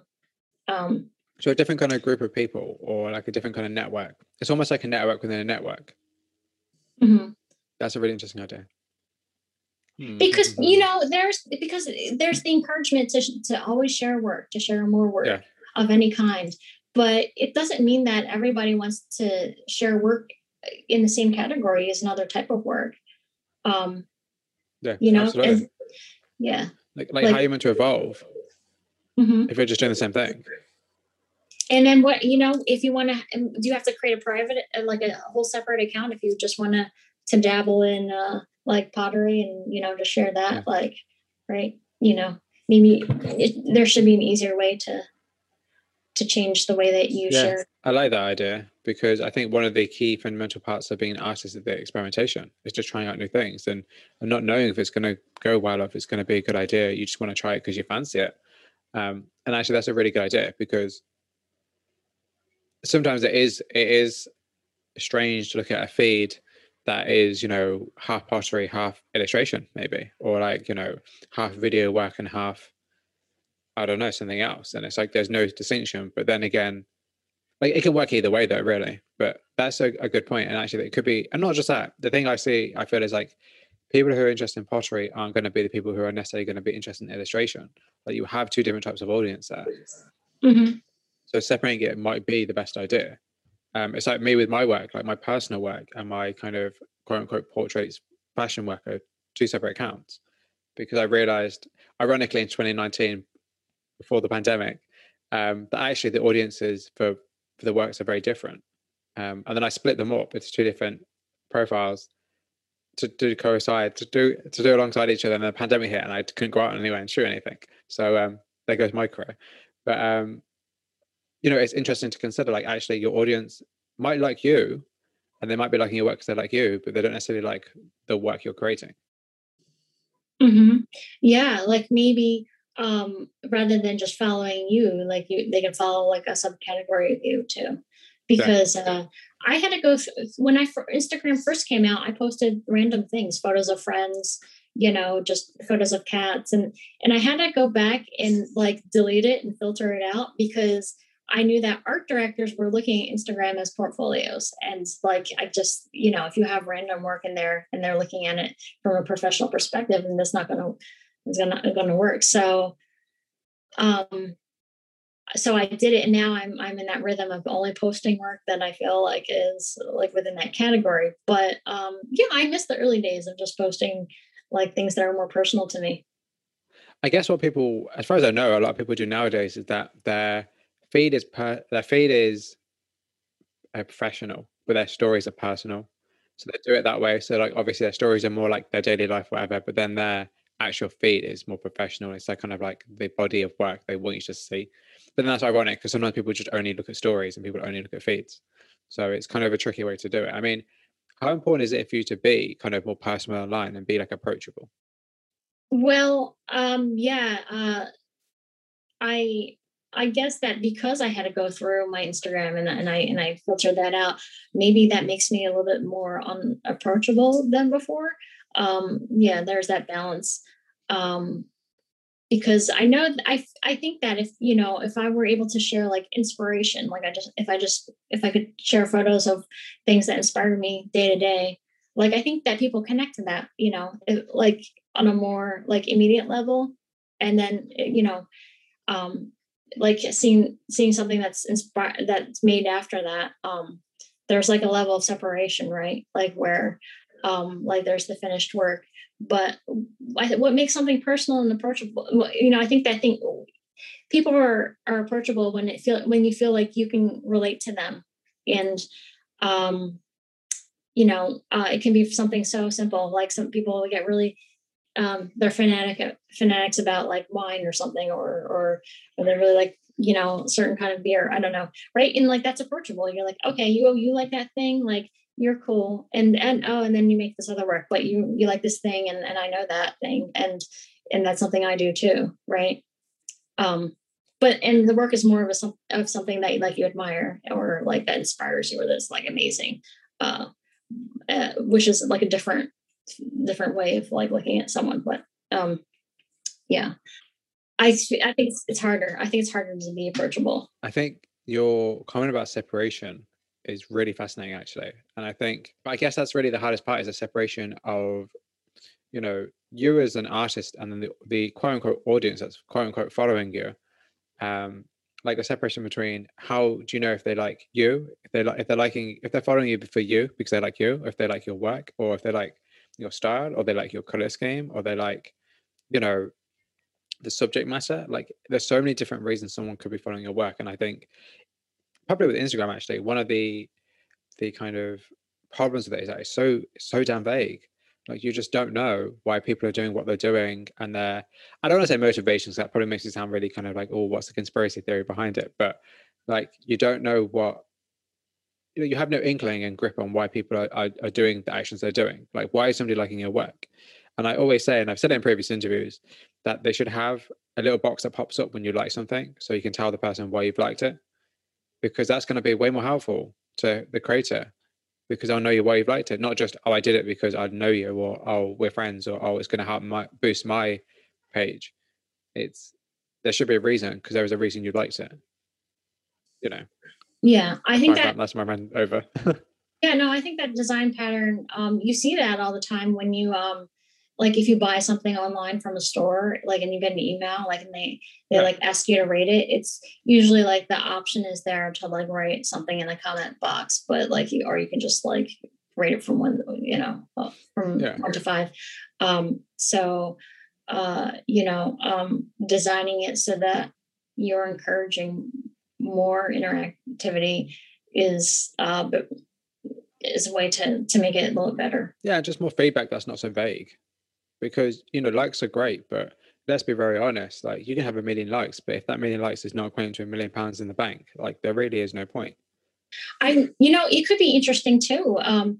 um so a different kind of group of people or like a different kind of network it's almost like a network within a network mm-hmm. that's a really interesting idea because you know there's because there's the encouragement to, to always share work to share more work Yeah. of any kind but it doesn't mean that everybody wants to share work in the same category as another type of work. Um yeah you know yeah. Like, like, like- how you meant to evolve. Hmm if you're just doing the same thing. And then what you know if you want to do you have to create a private uh, like a whole separate account if you just want to to dabble in uh like pottery and you know to share that Yeah. like right? You know maybe it, there should be an easier way to to change the way that you Yeah. share I like that idea because I think one of the key fundamental parts of being an artist is the experimentation. It's just trying out new things and, and not knowing if it's going to go well or if it's going to be a good idea. You just want to try it because you fancy it. Um, and actually, that's a really good idea because sometimes it is it is strange to look at a feed that is you know half pottery, half illustration, maybe, or like you know half video work and half I don't know something else. And it's like there's no distinction. But then again like it can work either way though really. But that's a, a good point. And actually it could be and not just that. The thing i see i feel is like people who are interested in pottery aren't going to be the people who are necessarily going to be interested in illustration. Like you have two different types of audience there. Hmm so separating it might be the best idea. Um, it's like me with my work like my personal work and my kind of quote unquote portraits fashion work are two separate accounts. Because i realized ironically in 2019 before the pandemic um, that actually the audiences for for the works are very different. Um, and then i split them up into two different profiles to, to coincide to do to do alongside each other and the pandemic hit and i couldn't go out anywhere and shoot anything. So um there goes my career. But um you know it's interesting to consider like actually your audience might like you and they might be liking your work because they like you but they don't necessarily like the work you're creating. Hmm yeah like maybe um rather than just following you like you they can follow like a subcategory of you too. Because uh i had to go th- when i instagram first came out i posted random things photos of friends you know just photos of cats and and i had to go back and like delete it and filter it out because i knew that art directors were looking at instagram as portfolios and like i just you know if you have random work in there and they're looking at it from a professional perspective and that's not going to it's gonna gonna work so um so i did it and now i'm i'm in that rhythm of only posting work that i feel like is like within that category but um yeah i miss the early days of just posting like things that are more personal to me I guess what people, as far as I know, a lot of people do nowadays is that their feed is per, their feed is uh, professional, but their stories are personal. So they do it that way. So like obviously their stories are more like their daily life, whatever. But then their actual feed is more professional. It's like kind of like the body of work they want you to see. But then that's ironic because sometimes people just only look at stories and people only look at feeds. So it's kind of a tricky way to do it. I mean, how important is it for you to be kind of more personal online and be like approachable? Well, um, yeah, uh, I I guess that because I had to go through my Instagram and, and I and I filtered that out, maybe that makes me a little bit more unapproachable than before. Um, yeah, there's that balance. Um, because I know I I think that if you know if I were able to share like inspiration, like I just if I just if I could share photos of things that inspire me day to day, like I think that people connect to that, you know, like on a more like immediate level, and then eh, you know, um, like seeing seeing something that's inspired that's made after that, um, there's like a level of separation, right? Like where, um, like there's the finished work, but what makes something personal and approachable, you know, I think that thing people are are approachable when it feel when you feel like you can relate to them, and um, you know, uh, it can be something so simple. Like some people get really um, they're fanatic fanatics about like wine or something, or or or they're really like you know certain kind of beer. I don't know, right? And like that's approachable. You're like, okay, you you like that thing, like you're cool, and and oh, and then you make this other work, but you you like this thing, and and I know that thing, and and that's something I do too, right? Um, but and the work is more of a of something that you, like you admire or like that inspires you or that's like amazing, uh, uh, which is like a different different way of like looking at someone but um yeah. I i think it's, it's harder. I think it's harder to be approachable. I think your comment about separation is really fascinating actually and i think i guess that's really the hardest part is the separation of you know you as an artist and then the, the quote unquote audience that's quote unquote following you um like the separation between how do you know if they like you if they like if they're liking if they're following you for you because they like you or if they like your work or if they like your style or they like your color scheme or they like you know the subject matter like there's so many different reasons someone could be following your work and i think probably with instagram actually one of the the kind of problems with it is that it's so so damn vague. Like you just don't know why people are doing what they're doing and they're i don't want to say motivations that probably makes it sound really kind of like oh what's the conspiracy theory behind it? But like you don't know what you know you have no inkling and grip on why people are, are, are doing the actions they're doing. Like why is somebody liking your work? And i always say and i've said it in previous interviews that they should have a little box that pops up when you like something so you can tell the person why you've liked it because that's going to be way more helpful to the creator because I'll know you why you've liked it, not just oh I did it because I know you or oh we're friends or oh it's going to help my boost my page. It's there should be a reason because there was a reason you liked it. You know. Yeah, I think that that's my rant over. yeah, no, I think that design pattern. Um, you see that all the time when you um like if you buy something online from a store like and you get an email like and they they like ask you to rate it it's usually like the option is there to like write something in the comment box but like you or you can just like rate it from one you know uh, from yeah. one to five. Um so uh you know um designing it so that you're encouraging more interactivity is uh is a way to to make it a little better. Yeah just more feedback that's not so vague because you know likes are great but let's be very honest like you can have a million likes but if that million likes is not equating to a million pounds in the bank like there really is no point i you know it could be interesting too um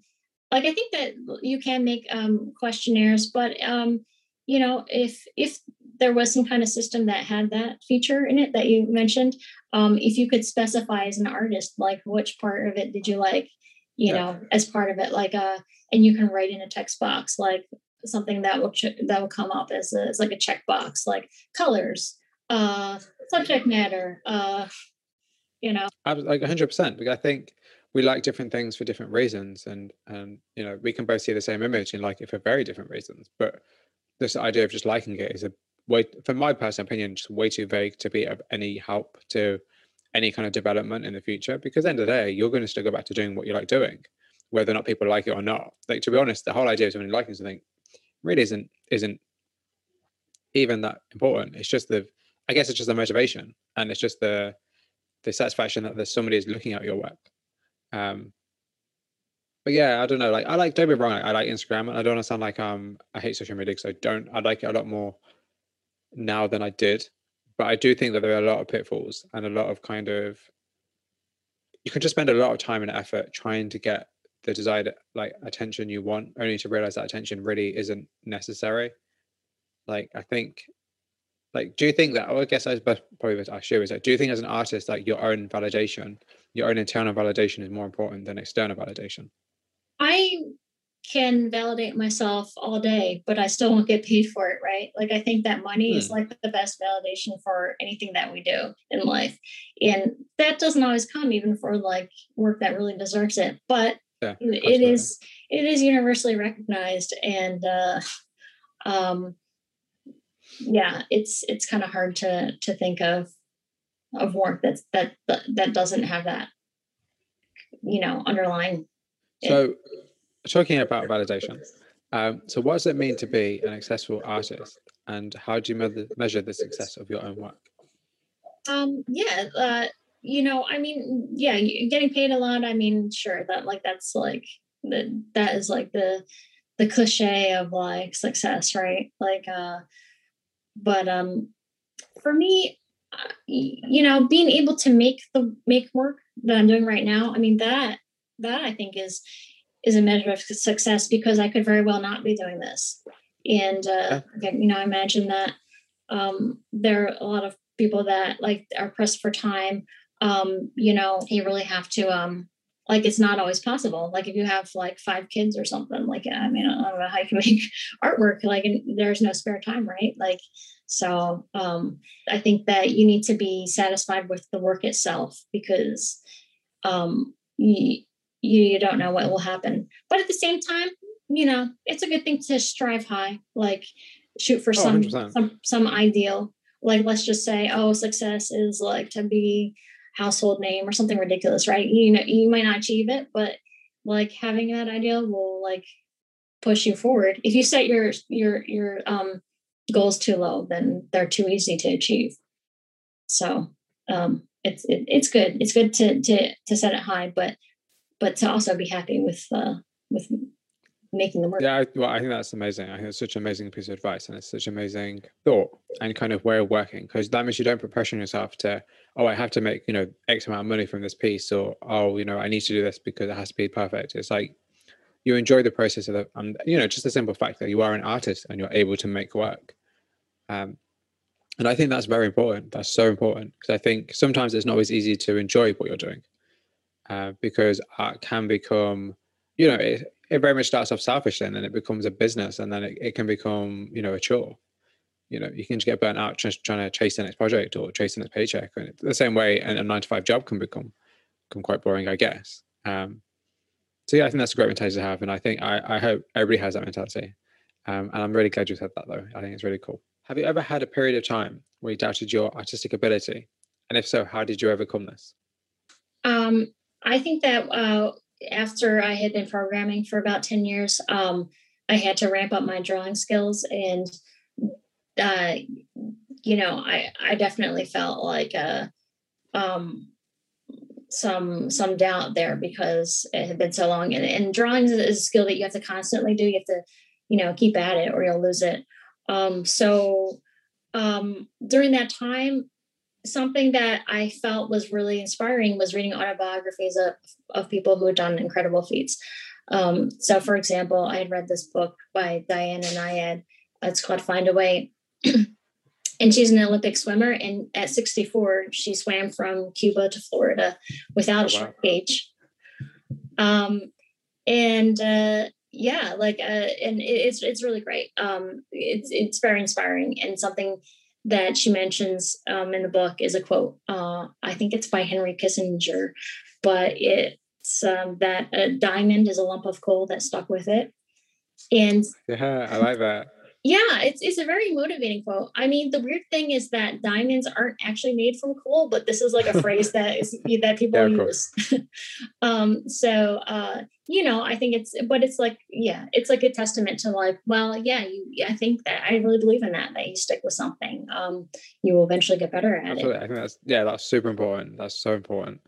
like i think that you can make um questionnaires but um you know if if there was some kind of system that had that feature in it that you mentioned um if you could specify as an artist like which part of it did you like you yeah. know as part of it like uh and you can write in a text box like something that will ch- that will come up as, a, as like a checkbox, like colors, uh, subject matter, uh, you know. I was like 100. percent Because I think we like different things for different reasons, and and you know we can both see the same image and like it for very different reasons. But this idea of just liking it is a way, for my personal opinion, just way too vague to be of any help to any kind of development in the future. Because the end of the day, you're going to still go back to doing what you like doing, whether or not people like it or not. Like to be honest, the whole idea of someone liking something really isn't isn't even that important. It's just the I guess it's just the motivation and it's just the the satisfaction that there's somebody is looking at your work. Um but yeah, I don't know. Like I like don't be wrong, I like Instagram and I don't want to sound like um I hate social media because I don't I like it a lot more now than I did. But I do think that there are a lot of pitfalls and a lot of kind of you can just spend a lot of time and effort trying to get the desired like attention you want only to realize that attention really isn't necessary. Like i think like do you think that i guess i was probably what i should is like do you think as an artist like your own validation your own internal validation is more important than external validation? I can validate myself all day but i still won't get paid for it right? Like i think that money hmm. is like the best validation for anything that we do in life. And that doesn't always come even for like work that really deserves it but yeah, it is it is universally recognized and uh, um, yeah it's it's kind of hard to to think of of work that's that that doesn't have that you know underlying so talking about validation um, so what does it mean to be an successful artist and how do you measure the success of your own work? Um yeah uh, you know, I mean, yeah, getting paid a lot. I mean, sure, that like that's like that that is like the the cliche of like success, right? Like, uh, but um, for me, uh, you know, being able to make the make work that I'm doing right now, I mean that that I think is is a measure of success because I could very well not be doing this, and uh, you know, I imagine that um, there are a lot of people that like are pressed for time um, you know, you really have to um like it's not always possible. Like if you have like five kids or something like i mean i don't know how you can make artwork like there's no spare time right? Like so um i think that you need to be satisfied with the work itself because um you, you don't know what will happen. But at the same time you know it's a good thing to strive high like shoot for oh, some some some ideal. Like let's just say oh success is like to be household name or something ridiculous right you know you might not achieve it but like having that idea will like push you forward if you set your your your um goals too low then they're too easy to achieve so um it's it, it's good it's good to to to set it high but but to also be happy with uh with making them work. Yeah, well, I think that's amazing. I think it's such an amazing piece of advice, and it's such an amazing thought and kind of way of working because that means you don't pressure yourself to, oh, I have to make you know X amount of money from this piece, or oh, you know, I need to do this because it has to be perfect. It's like you enjoy the process of the, um, you know, just the simple fact that you are an artist and you're able to make work. Um, and I think that's very important. That's so important because I think sometimes it's not always easy to enjoy what you're doing uh, because art can become, you know, it, it very much starts off selfish and then it becomes a business and then it, it can become you know a chore you know you can just get burnt out just trying to chase the next project or chase the next paycheck. And the same way a nine to five job can become become quite boring i guess. Um so yeah i think that's a great mentality to have and i think i i hope everybody has that mentality. Um and i'm really glad you said that though. I think it's really cool. Have you ever had a period of time where you doubted your artistic ability? And if so how did you overcome this? Um i think that uh after I had been programming for about 10 years, um, I had to ramp up my drawing skills. And, you know, I, I definitely felt like uh, um, some some doubt there because it had been so long. And, and drawing is a skill that you have to constantly do. You have to, you know, keep at it or you'll lose it. Um, so um, during that time, something that I felt was really inspiring was reading autobiographies of, of people who had done incredible feats. Um, so, for example, I had read this book by Diana Nyad. It's called Find a Way. And she's an Olympic swimmer. And at 64, she swam from Cuba to Florida without a oh, wow. cage. Um, and uh, yeah, like, uh, and it, it's it's really great. Um, it's it's very inspiring and something that she mentions um, in the book is a quote. Uh, I think it's by Henry Kissinger, but it's um, that a diamond is a lump of coal that stuck with it. And yeah, I like that yeah it's, it's a very motivating quote. I mean the weird thing is that diamonds aren't actually made from coal but this is like a phrase that is that people yeah, use. Um so uh you know i think it's but it's like yeah it's like a testament to like well yeah you i think that i really believe in that that you stick with something. Um you will eventually get better at Absolutely. it i think that's yeah that's super important. That's so important.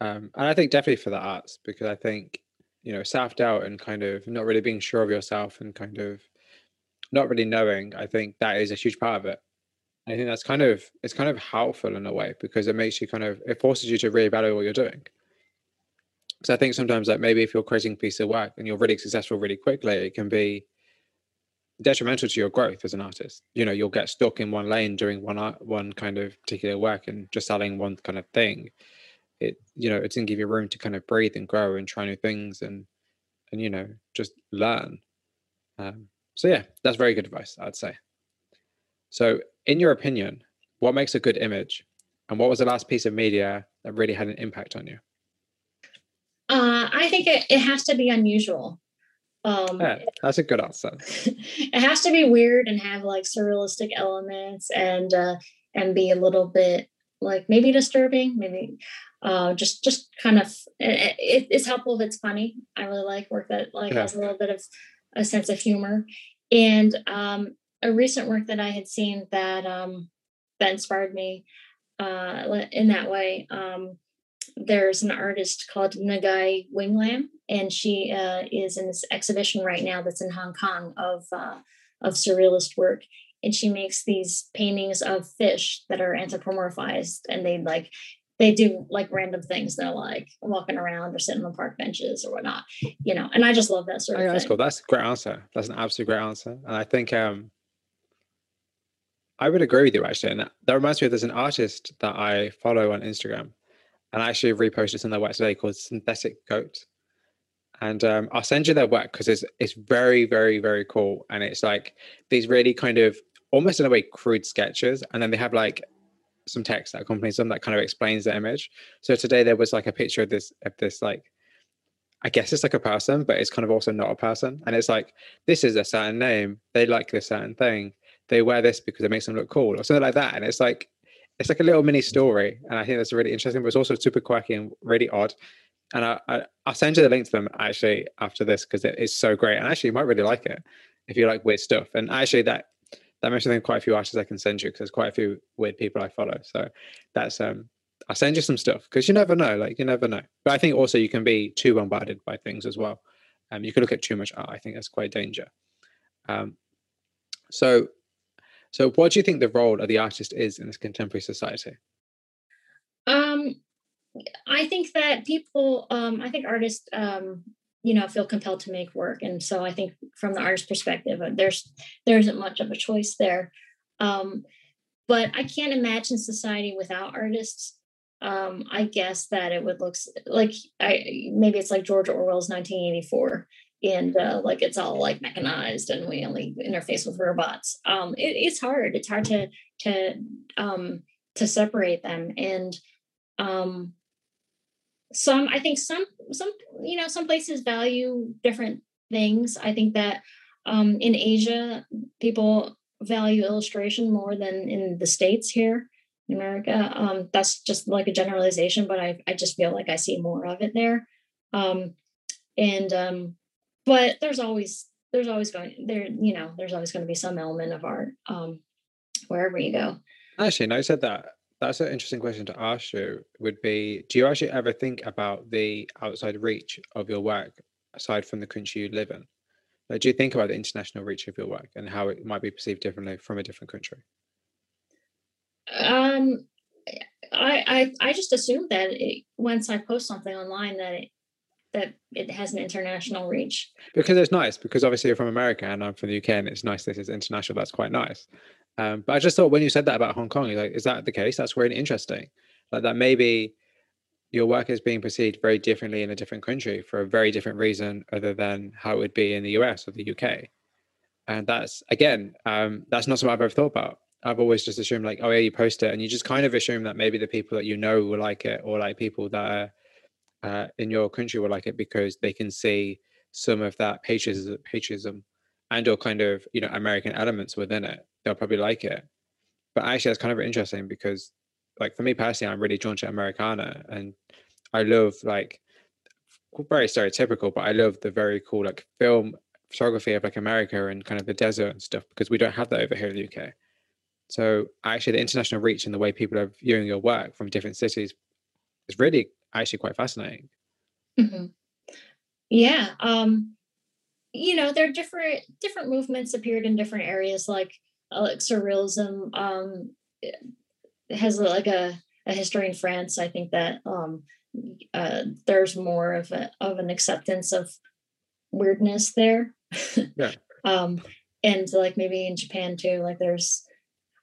Um and i think definitely for the arts because i think you know self-doubt and kind of not really being sure of yourself and kind of not really knowing, I think that is a huge part of it. I think that's kind of it's kind of helpful in a way because it makes you kind of it forces you to reevaluate what you're doing. Because I think sometimes like maybe if you're creating a piece of work and you're really successful really quickly, it can be detrimental to your growth as an artist. You know, you'll get stuck in one lane doing one art, one kind of particular work and just selling one kind of thing. It you know, it doesn't give you room to kind of breathe and grow and try new things and and you know just learn. Um, so yeah, that's very good advice, I'd say. So, in your opinion, what makes a good image, and what was the last piece of media that really had an impact on you? Uh, I think it, it has to be unusual. Um, yeah, that's a good answer. it has to be weird and have like surrealistic elements and uh, and be a little bit like maybe disturbing, maybe uh, just just kind of it, it, it's helpful if it's funny. I really like work that like yeah. has a little bit of a sense of humor. And um, a recent work that I had seen that um, that inspired me uh, in that way. Um, there's an artist called Ngai Winglam, and she uh, is in this exhibition right now that's in Hong Kong of uh, of surrealist work. And she makes these paintings of fish that are anthropomorphized, and they like they do like random things. They're like walking around or sitting on park benches or whatnot, you know. And I just love that sort oh, of. Yeah, that's cool. That's a great answer. That's an absolute great answer. And I think um, I would agree with you actually. And that, that reminds me of there's an artist that I follow on Instagram, and I actually reposted some of their work today called Synthetic Goat. And um, I'll send you their work because it's it's very very very cool, and it's like these really kind of almost in a way crude sketches, and then they have like some text that accompanies them that kind of explains the image. So today there was like a picture of this of this like I guess it's like a person, but it's kind of also not a person. And it's like, this is a certain name. They like this certain thing. They wear this because it makes them look cool or something like that. And it's like, it's like a little mini story. And I think that's really interesting, but it's also super quirky and really odd. And I, I, will send you the link to them actually after this because it is so great. And actually, you might really like it if you like weird stuff. And actually, that that makes me think quite a few artists I can send you because there's quite a few weird people I follow. So that's um I'll send you some stuff because you never know. Like you never know. But I think also you can be too bombarded by things as well. Um, you can look at too much art. I think that's quite danger. Um, so, so what do you think the role of the artist is in this contemporary society? Um, I think that people, um, I think artists, um, you know, feel compelled to make work, and so I think from the artist perspective, uh, there's there isn't much of a choice there. Um, but I can't imagine society without artists um, I guess that it would look like I maybe it's like George Orwell's 1984, and uh, like it's all like mechanized, and we only interface with robots. Um, it, it's hard. It's hard to to um, to separate them, and um, some I think some some you know some places value different things. I think that um, in Asia people value illustration more than in the states here in America. Um, that's just like a generalization, but I, I just feel like I see more of it there. Um, and um, but there's always there's always going there you know there's always going to be some element of art um, wherever you go. Actually, no, I said that. That's an interesting question to ask you. Would be, do you actually ever think about the outside reach of your work aside from the country you live in? Like, do you think about the international reach of your work and how it might be perceived differently from a different country? Um, I I I just assume that it, once I post something online that it that it has an international reach. Because it's nice. Because obviously you're from America and I'm from the UK, and it's nice. This is international. That's quite nice. Um, but I just thought when you said that about Hong Kong, like, is that the case? That's really interesting. Like that maybe your work is being perceived very differently in a different country for a very different reason, other than how it would be in the US or the UK. And that's again, um, that's not something I've ever thought about. I've always just assumed like, oh yeah, you post it, and you just kind of assume that maybe the people that you know will like it, or like people that are uh, in your country will like it because they can see some of that patriotism, patriotism, and or kind of you know American elements within it. They'll probably like it. But actually, that's kind of interesting because, like for me personally, I'm really drawn to Americana, and I love like very stereotypical, but I love the very cool like film photography of like America and kind of the desert and stuff because we don't have that over here in the UK. So actually, the international reach and the way people are viewing your work from different cities is really actually quite fascinating. Mm-hmm. Yeah, um, you know, there are different different movements appeared in different areas, like like surrealism um, has like a, a history in France. I think that um, uh, there's more of a, of an acceptance of weirdness there. yeah. um, and like maybe in Japan too, like there's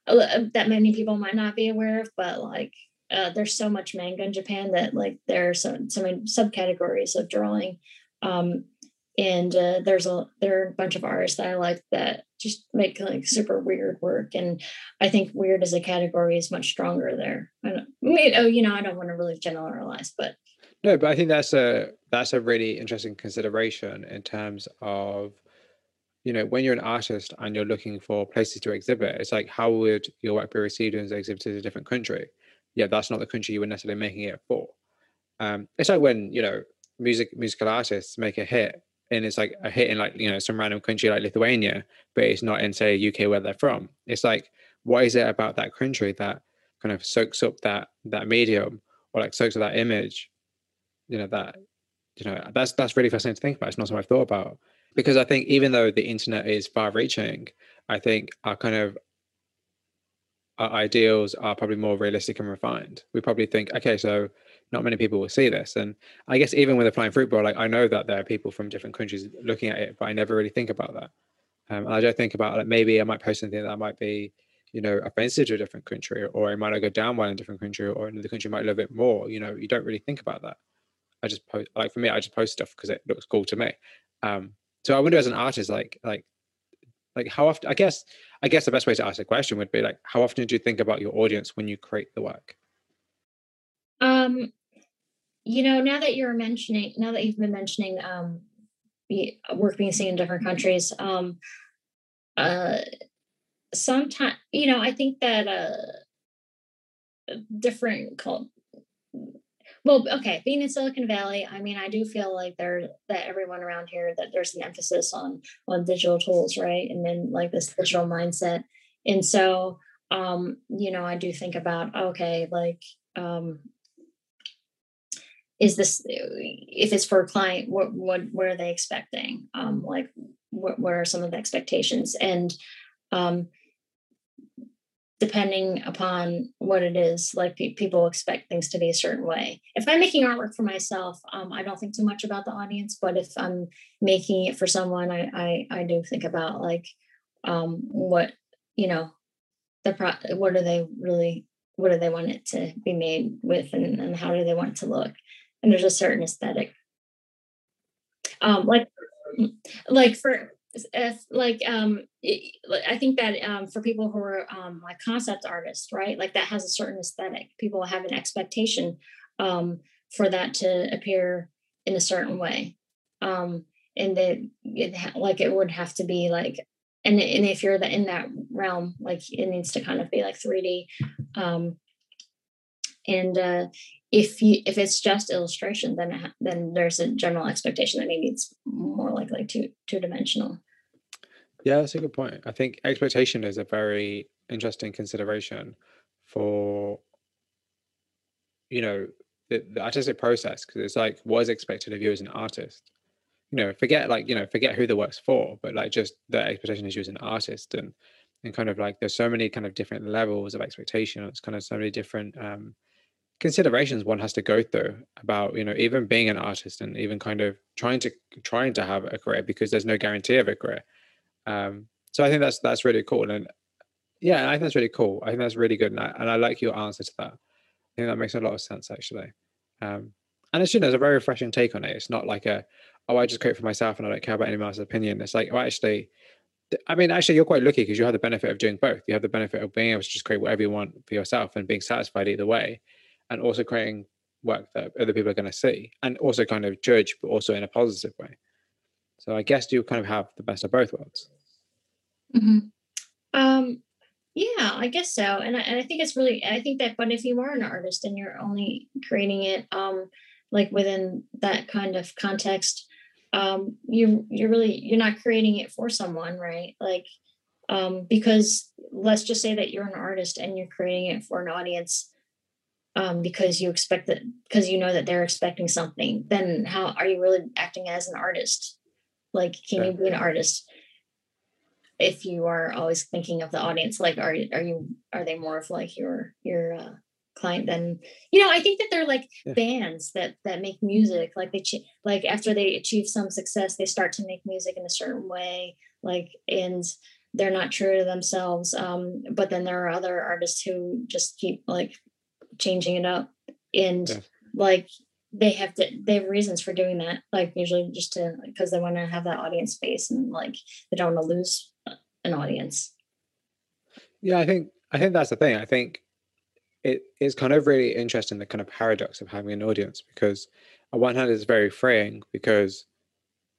uh, that many people might not be aware of, but like uh, there's so much manga in Japan that like there are so, so many subcategories of drawing. Um, and uh, there's a there are a bunch of artists that I like that just make like super weird work, and I think weird as a category is much stronger there. I, I mean, oh, you know, I don't want to really generalize, but no, but I think that's a that's a really interesting consideration in terms of you know, when you're an artist and you're looking for places to exhibit, it's like, how would your work be received as exhibited in a different country? Yeah, that's not the country you were necessarily making it for. Um, it's like when, you know, music musical artists make a hit and it's like a hit in like, you know, some random country like Lithuania, but it's not in say UK where they're from. It's like, what is it about that country that kind of soaks up that that medium or like soaks up that image? You know, that you know, that's that's really fascinating to think about. It's not something I've thought about because I think even though the internet is far reaching, I think our kind of our ideals are probably more realistic and refined. We probably think, okay, so not many people will see this. And I guess even with a fruit bowl, like I know that there are people from different countries looking at it, but I never really think about that. Um, and I don't think about like maybe I might post something that might be, you know offensive to a different country or it might not go down well in a different country or another country might love it more you know you don't really think about that i just post like for me i just post stuff because it looks cool to me um so i wonder as an artist like like like how often i guess i guess the best way to ask the question would be like how often do you think about your audience when you create the work um you know now that you're mentioning now that you've been mentioning um work being seen in different countries um uh sometimes you know i think that uh different cult well okay being in silicon valley i mean i do feel like there that everyone around here that there's an emphasis on on digital tools right? And then like this digital mindset. And so um you know i do think about okay like um is this if it's for a client what what what are they expecting? Um like what, what are some of the expectations? And um depending upon what it is like pe- people expect things to be a certain way. If i'm making artwork for myself um, i don't think too much about the audience but if i'm making it for someone i i, I do think about like um, what you know the pro what do they really what do they want it to be made with and, and how do they want it to look and there's a certain aesthetic. Um like like for if like um i think that um for people who are um like concept artists right like that has a certain aesthetic. People have an expectation um for that to appear in a certain way. Um and that it like it would have to be like and and if you're the, in that realm like it needs to kind of be like 3d um and uh if you if it's just illustration then then there's a general expectation that maybe it's more like like two two dimensional yeah, that's a good point. I think expectation is a very interesting consideration for you know the, the artistic process because it's like what is expected of you as an artist. You know, forget like you know forget who the work's for, but like just the expectation is you as an artist and and kind of like there's so many kind of different levels of expectation. It's kind of so many different um, considerations one has to go through about you know even being an artist and even kind of trying to trying to have a career because there's no guarantee of a career um, so I think that's that's really cool, and yeah, I think that's really cool. I think that's really good, and I, and I like your answer to that. I think that makes a lot of sense actually. Um, and it's you know, it's a very refreshing take on it. It's not like a oh, I just create for myself and I don't care about anyone else's opinion. It's like, oh, actually, I mean, actually, you're quite lucky because you have the benefit of doing both. You have the benefit of being able to just create whatever you want for yourself and being satisfied either way, and also creating work that other people are going to see and also kind of judge, but also in a positive way. So I guess you kind of have the best of both worlds. Mm-hmm. Um, yeah, I guess so. And I, and I think it's really, I think that, but if you are an artist and you're only creating it, um, like within that kind of context, um, you, you're really, you're not creating it for someone, right? Like, um, because let's just say that you're an artist and you're creating it for an audience um, because you expect that because you know that they're expecting something then how are you really acting as an artist like, can you be an artist if you are always thinking of the audience? Like, are are you are they more of like your your uh, client than you know? I think that they're like yeah. bands that that make music. Like they like after they achieve some success, they start to make music in a certain way. Like and they're not true to themselves. Um, but then there are other artists who just keep like changing it up. And yeah. like they have to they have reasons for doing that like usually just to because they want to have that audience space and like they don't want to lose an audience. Yeah i think i think that's the thing. I think it is kind of really interesting the kind of paradox of having an audience because on one hand it's very freeing because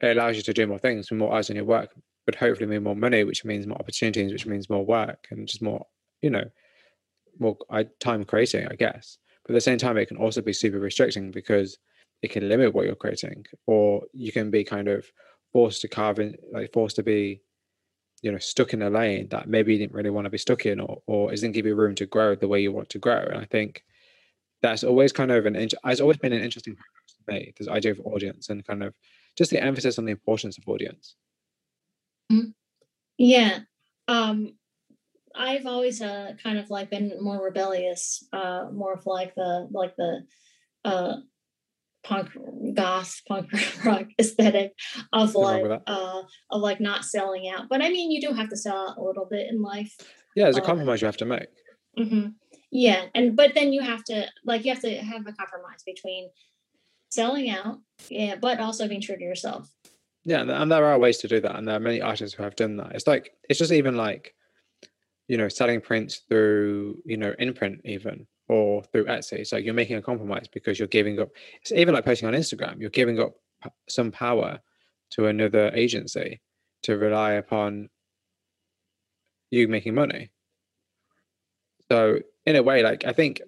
it allows you to do more things with more eyes on your work but hopefully mean more money which means more opportunities which means more work and just more you know more time creating i guess but at the same time, it can also be super restricting because it can limit what you're creating, or you can be kind of forced to carve in, like forced to be, you know, stuck in a lane that maybe you didn't really want to be stuck in, or or isn't give you room to grow the way you want to grow. And I think that's always kind of an it's always been an interesting paradox to me. This idea of audience and kind of just the emphasis on the importance of audience. Mm-hmm. Yeah. Um, I've always uh, kind of like been more rebellious, uh, more of like the like the uh, punk goth punk rock aesthetic of like uh, of like not selling out. But I mean, you do have to sell out a little bit in life. Yeah, there's a Uh, compromise you have to make. hmm Yeah, and but then you have to like you have to have a compromise between selling out, yeah, but also being true to yourself. Yeah, and there are ways to do that, and there are many artists who have done that. It's like it's just even like, you know, selling prints through you know INPRNT even or through Etsy. It's like you're making a compromise because you're giving up. It's even like posting on Instagram. You're giving up some power to another agency to rely upon you making money. So in a way, like I think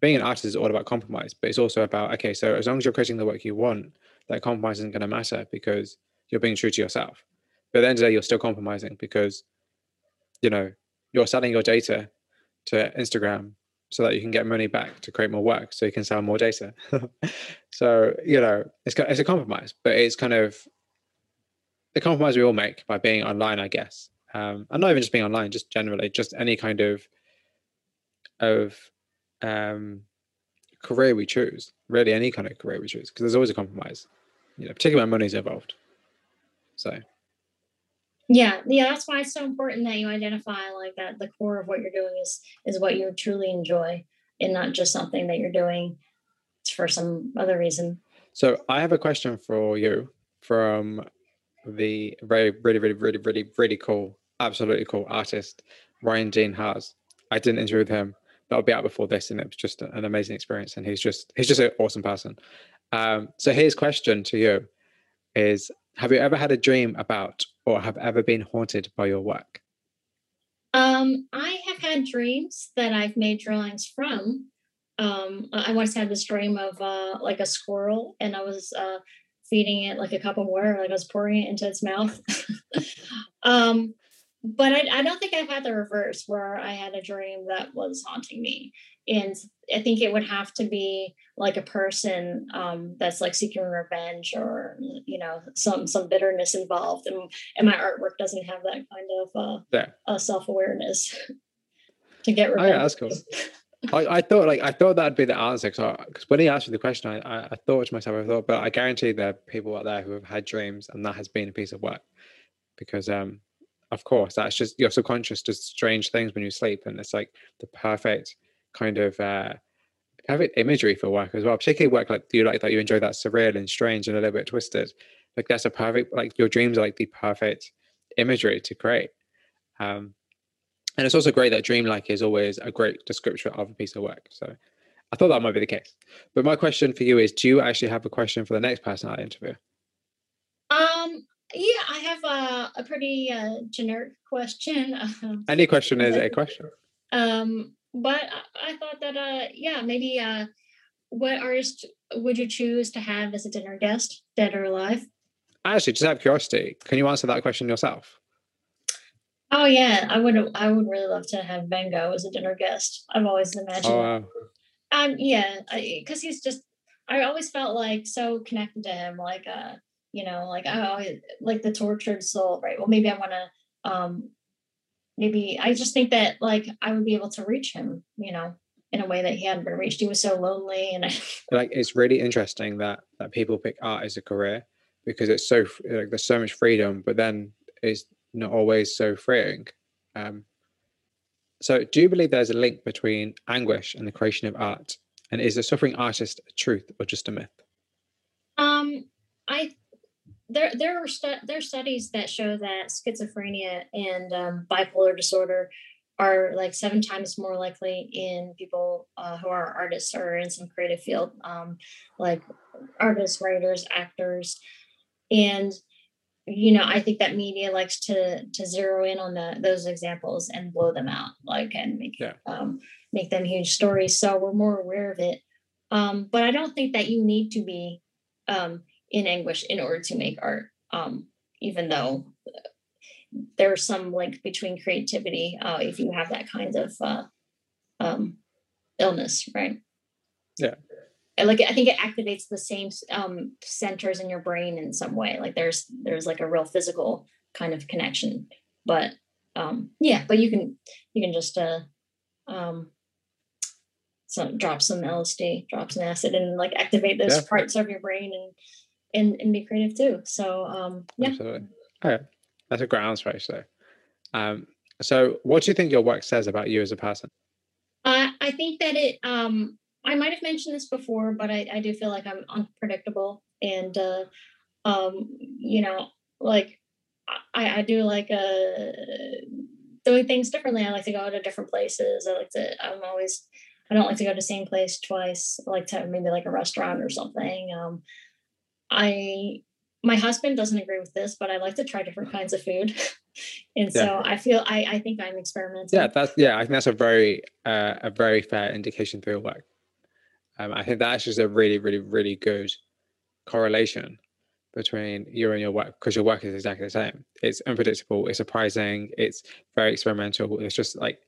being an artist is all about compromise, but it's also about okay, so as long as you're creating the work you want, that compromise isn't going to matter because you're being true to yourself. But at the end of the day, you're still compromising because you know you're selling your data to Instagram so that you can get money back to create more work, so you can sell more data. so you know it's it's a compromise, but it's kind of the compromise we all make by being online, I guess. Um, and not even just being online, just generally, just any kind of of um, career we choose, really any kind of career we choose, because there's always a compromise, you know, particularly when money's involved. So Yeah, yeah, that's why it's so important that you identify like that the core of what you're doing is is what you truly enjoy and not just something that you're doing for some other reason. So I have a question for you from the very, really, really, really, really, really cool, absolutely cool artist, Ryan Dean Haas. I didn't interview with him. That'll be out before this, and it was just an amazing experience. And he's just he's just an awesome person. Um, so his question to you is: Have you ever had a dream about, or have ever been haunted by your work? Um, I have had dreams that I've made drawings from. Um, I once had this dream of uh, like a squirrel, and I was uh, feeding it like a cup of water, like I was pouring it into its mouth. um, but I, I don't think I've had the reverse where I had a dream that was haunting me. And I think it would have to be like a person um, that's like seeking revenge or you know some some bitterness involved, and and my artwork doesn't have that kind of uh, Yeah. uh, self awareness to get Oh, revenge. yeah, that's cool. I, I thought like I thought that'd be the answer because when he asked me the question, I, I, I thought to myself, I thought, but I guarantee there are people out there who have had dreams and that has been a piece of work because um of course that's just your subconscious does strange things when you sleep and it's like the perfect kind of uh perfect imagery for work as well particularly work like you like that you enjoy that surreal and strange and a little bit twisted. Like that's a perfect like your dreams are like the perfect imagery to create um and it's also great that dreamlike is always a great description of a piece of work so i thought that might be the case. But my question for you is do you actually have a question for the next person i interview? Um, yeah, I have a, a pretty uh, generic question. Any question is a question. Um, but I, I thought that uh, yeah, maybe uh, what artist would you choose to have as a dinner guest, dead or alive? actually just out of curiosity can you answer that question yourself Oh yeah, I would. I would really love to have Van Gogh as a dinner guest. I've always imagined. oh wow. Um, yeah, because he's just. I always felt like so connected to him, like uh, you know, like oh, like the tortured soul, right? Well, maybe I want to, um, maybe I just think that like I would be able to reach him, you know, in a way that he hadn't been reached. He was so lonely, and I, like it's really interesting that that people pick art as a career because it's so like there's so much freedom but then it's not always so freeing. Um so do you believe there's a link between anguish and the creation of art? And is the suffering artist a truth or just a myth there there are stu- there are studies that show that schizophrenia and um, bipolar disorder are like seven times more likely in people uh, who are artists or in some creative field, um, like artists, writers, actors, and you know I think that media likes to to zero in on the those examples and blow them out, like and make Yeah. um, make them huge stories. So we're more aware of it. Um, but I don't think that you need to be um, in anguish in order to make art. Um, even though there's some link between creativity, uh, if you have that kind of uh, um, illness, right? Yeah. And, Like I think it activates the same um, centers in your brain in some way. Like there's there's like a real physical kind of connection. But um, yeah, but you can you can just uh, um, some drop some LSD, drop some acid, and like activate those Yeah. parts of your brain and and and be creative too. So um, yeah, absolutely okay that's a great answer actually um So, what do you think your work says about you as a person? Uh, I think that it. Um, I might have mentioned this before, but I, I do feel like I'm unpredictable, and uh, um, you know, like I, I do like uh, doing things differently. I like to go to different places. I like to. I'm always. I don't like to go to the same place twice. I like to have maybe like a restaurant or something. Um, I my husband doesn't agree with this, but I like to try different kinds of food. and so. I feel I, I think I'm experimenting. Yeah, that's yeah, I think that's a very uh, a very fair indication for your work. Um, I think that's just a really, really, really good correlation between you and your work because your work is exactly the same. It's unpredictable, it's surprising, it's very experimental. It's just like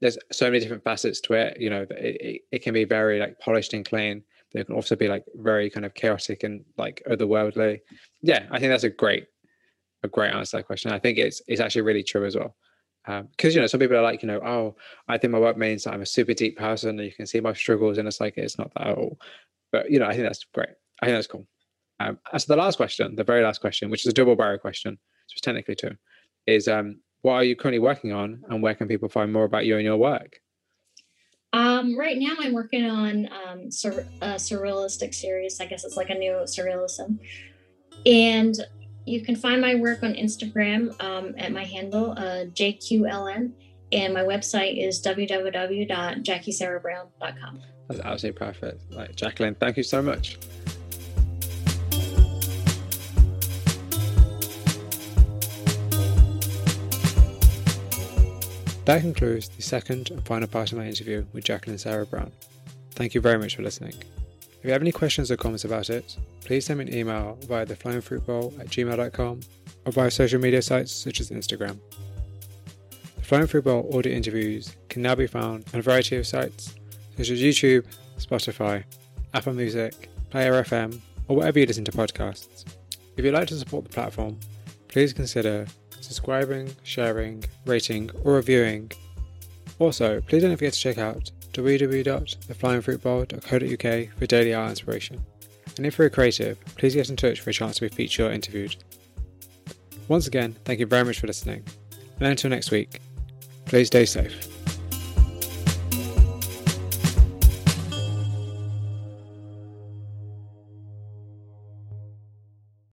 there's so many different facets to it. You know, it, it, it can be very like polished and clean, they can also be like very kind of chaotic and like otherworldly. Yeah, I think that's a great, a great answer to that question. I think it's it's actually really true as well. Because um, you know, some people are like, you know, oh, I think my work means that I'm a super deep person, and you can see my struggles, and it's like it's not that at all. But you know, I think that's great. I think that's cool. Um, as the last question, the very last question, which is a double barrel question, so it's technically two, is um, what are you currently working on, and where can people find more about you and your work? Um, right now, I'm working on um, sur- a surrealistic series. I guess it's like a new surrealism. And you can find my work on Instagram um, at my handle, uh, JQLN. And my website is www.jackiesarahbrown.com. That's absolutely perfect. Like, Jacqueline, thank you so much. That concludes the second and final part of my interview with Jacqueline Sarah Brown. Thank you very much for listening. If you have any questions or comments about it, please send me an email via the flying fruit bowl at gmail.com or via social media sites such as Instagram. The Flying Fruit Bowl audio interviews can now be found on a variety of sites such as YouTube, Spotify, Apple Music, Player FM, or wherever you listen to podcasts. If you'd like to support the platform, please consider subscribing, sharing, rating, or reviewing. Also, please don't forget to check out www.theflyingfruitbowl.co.uk for daily art inspiration. And if you're a creative, please get in touch for a chance to be featured or interviewed. Once again, thank you very much for listening. And until next week, please stay safe.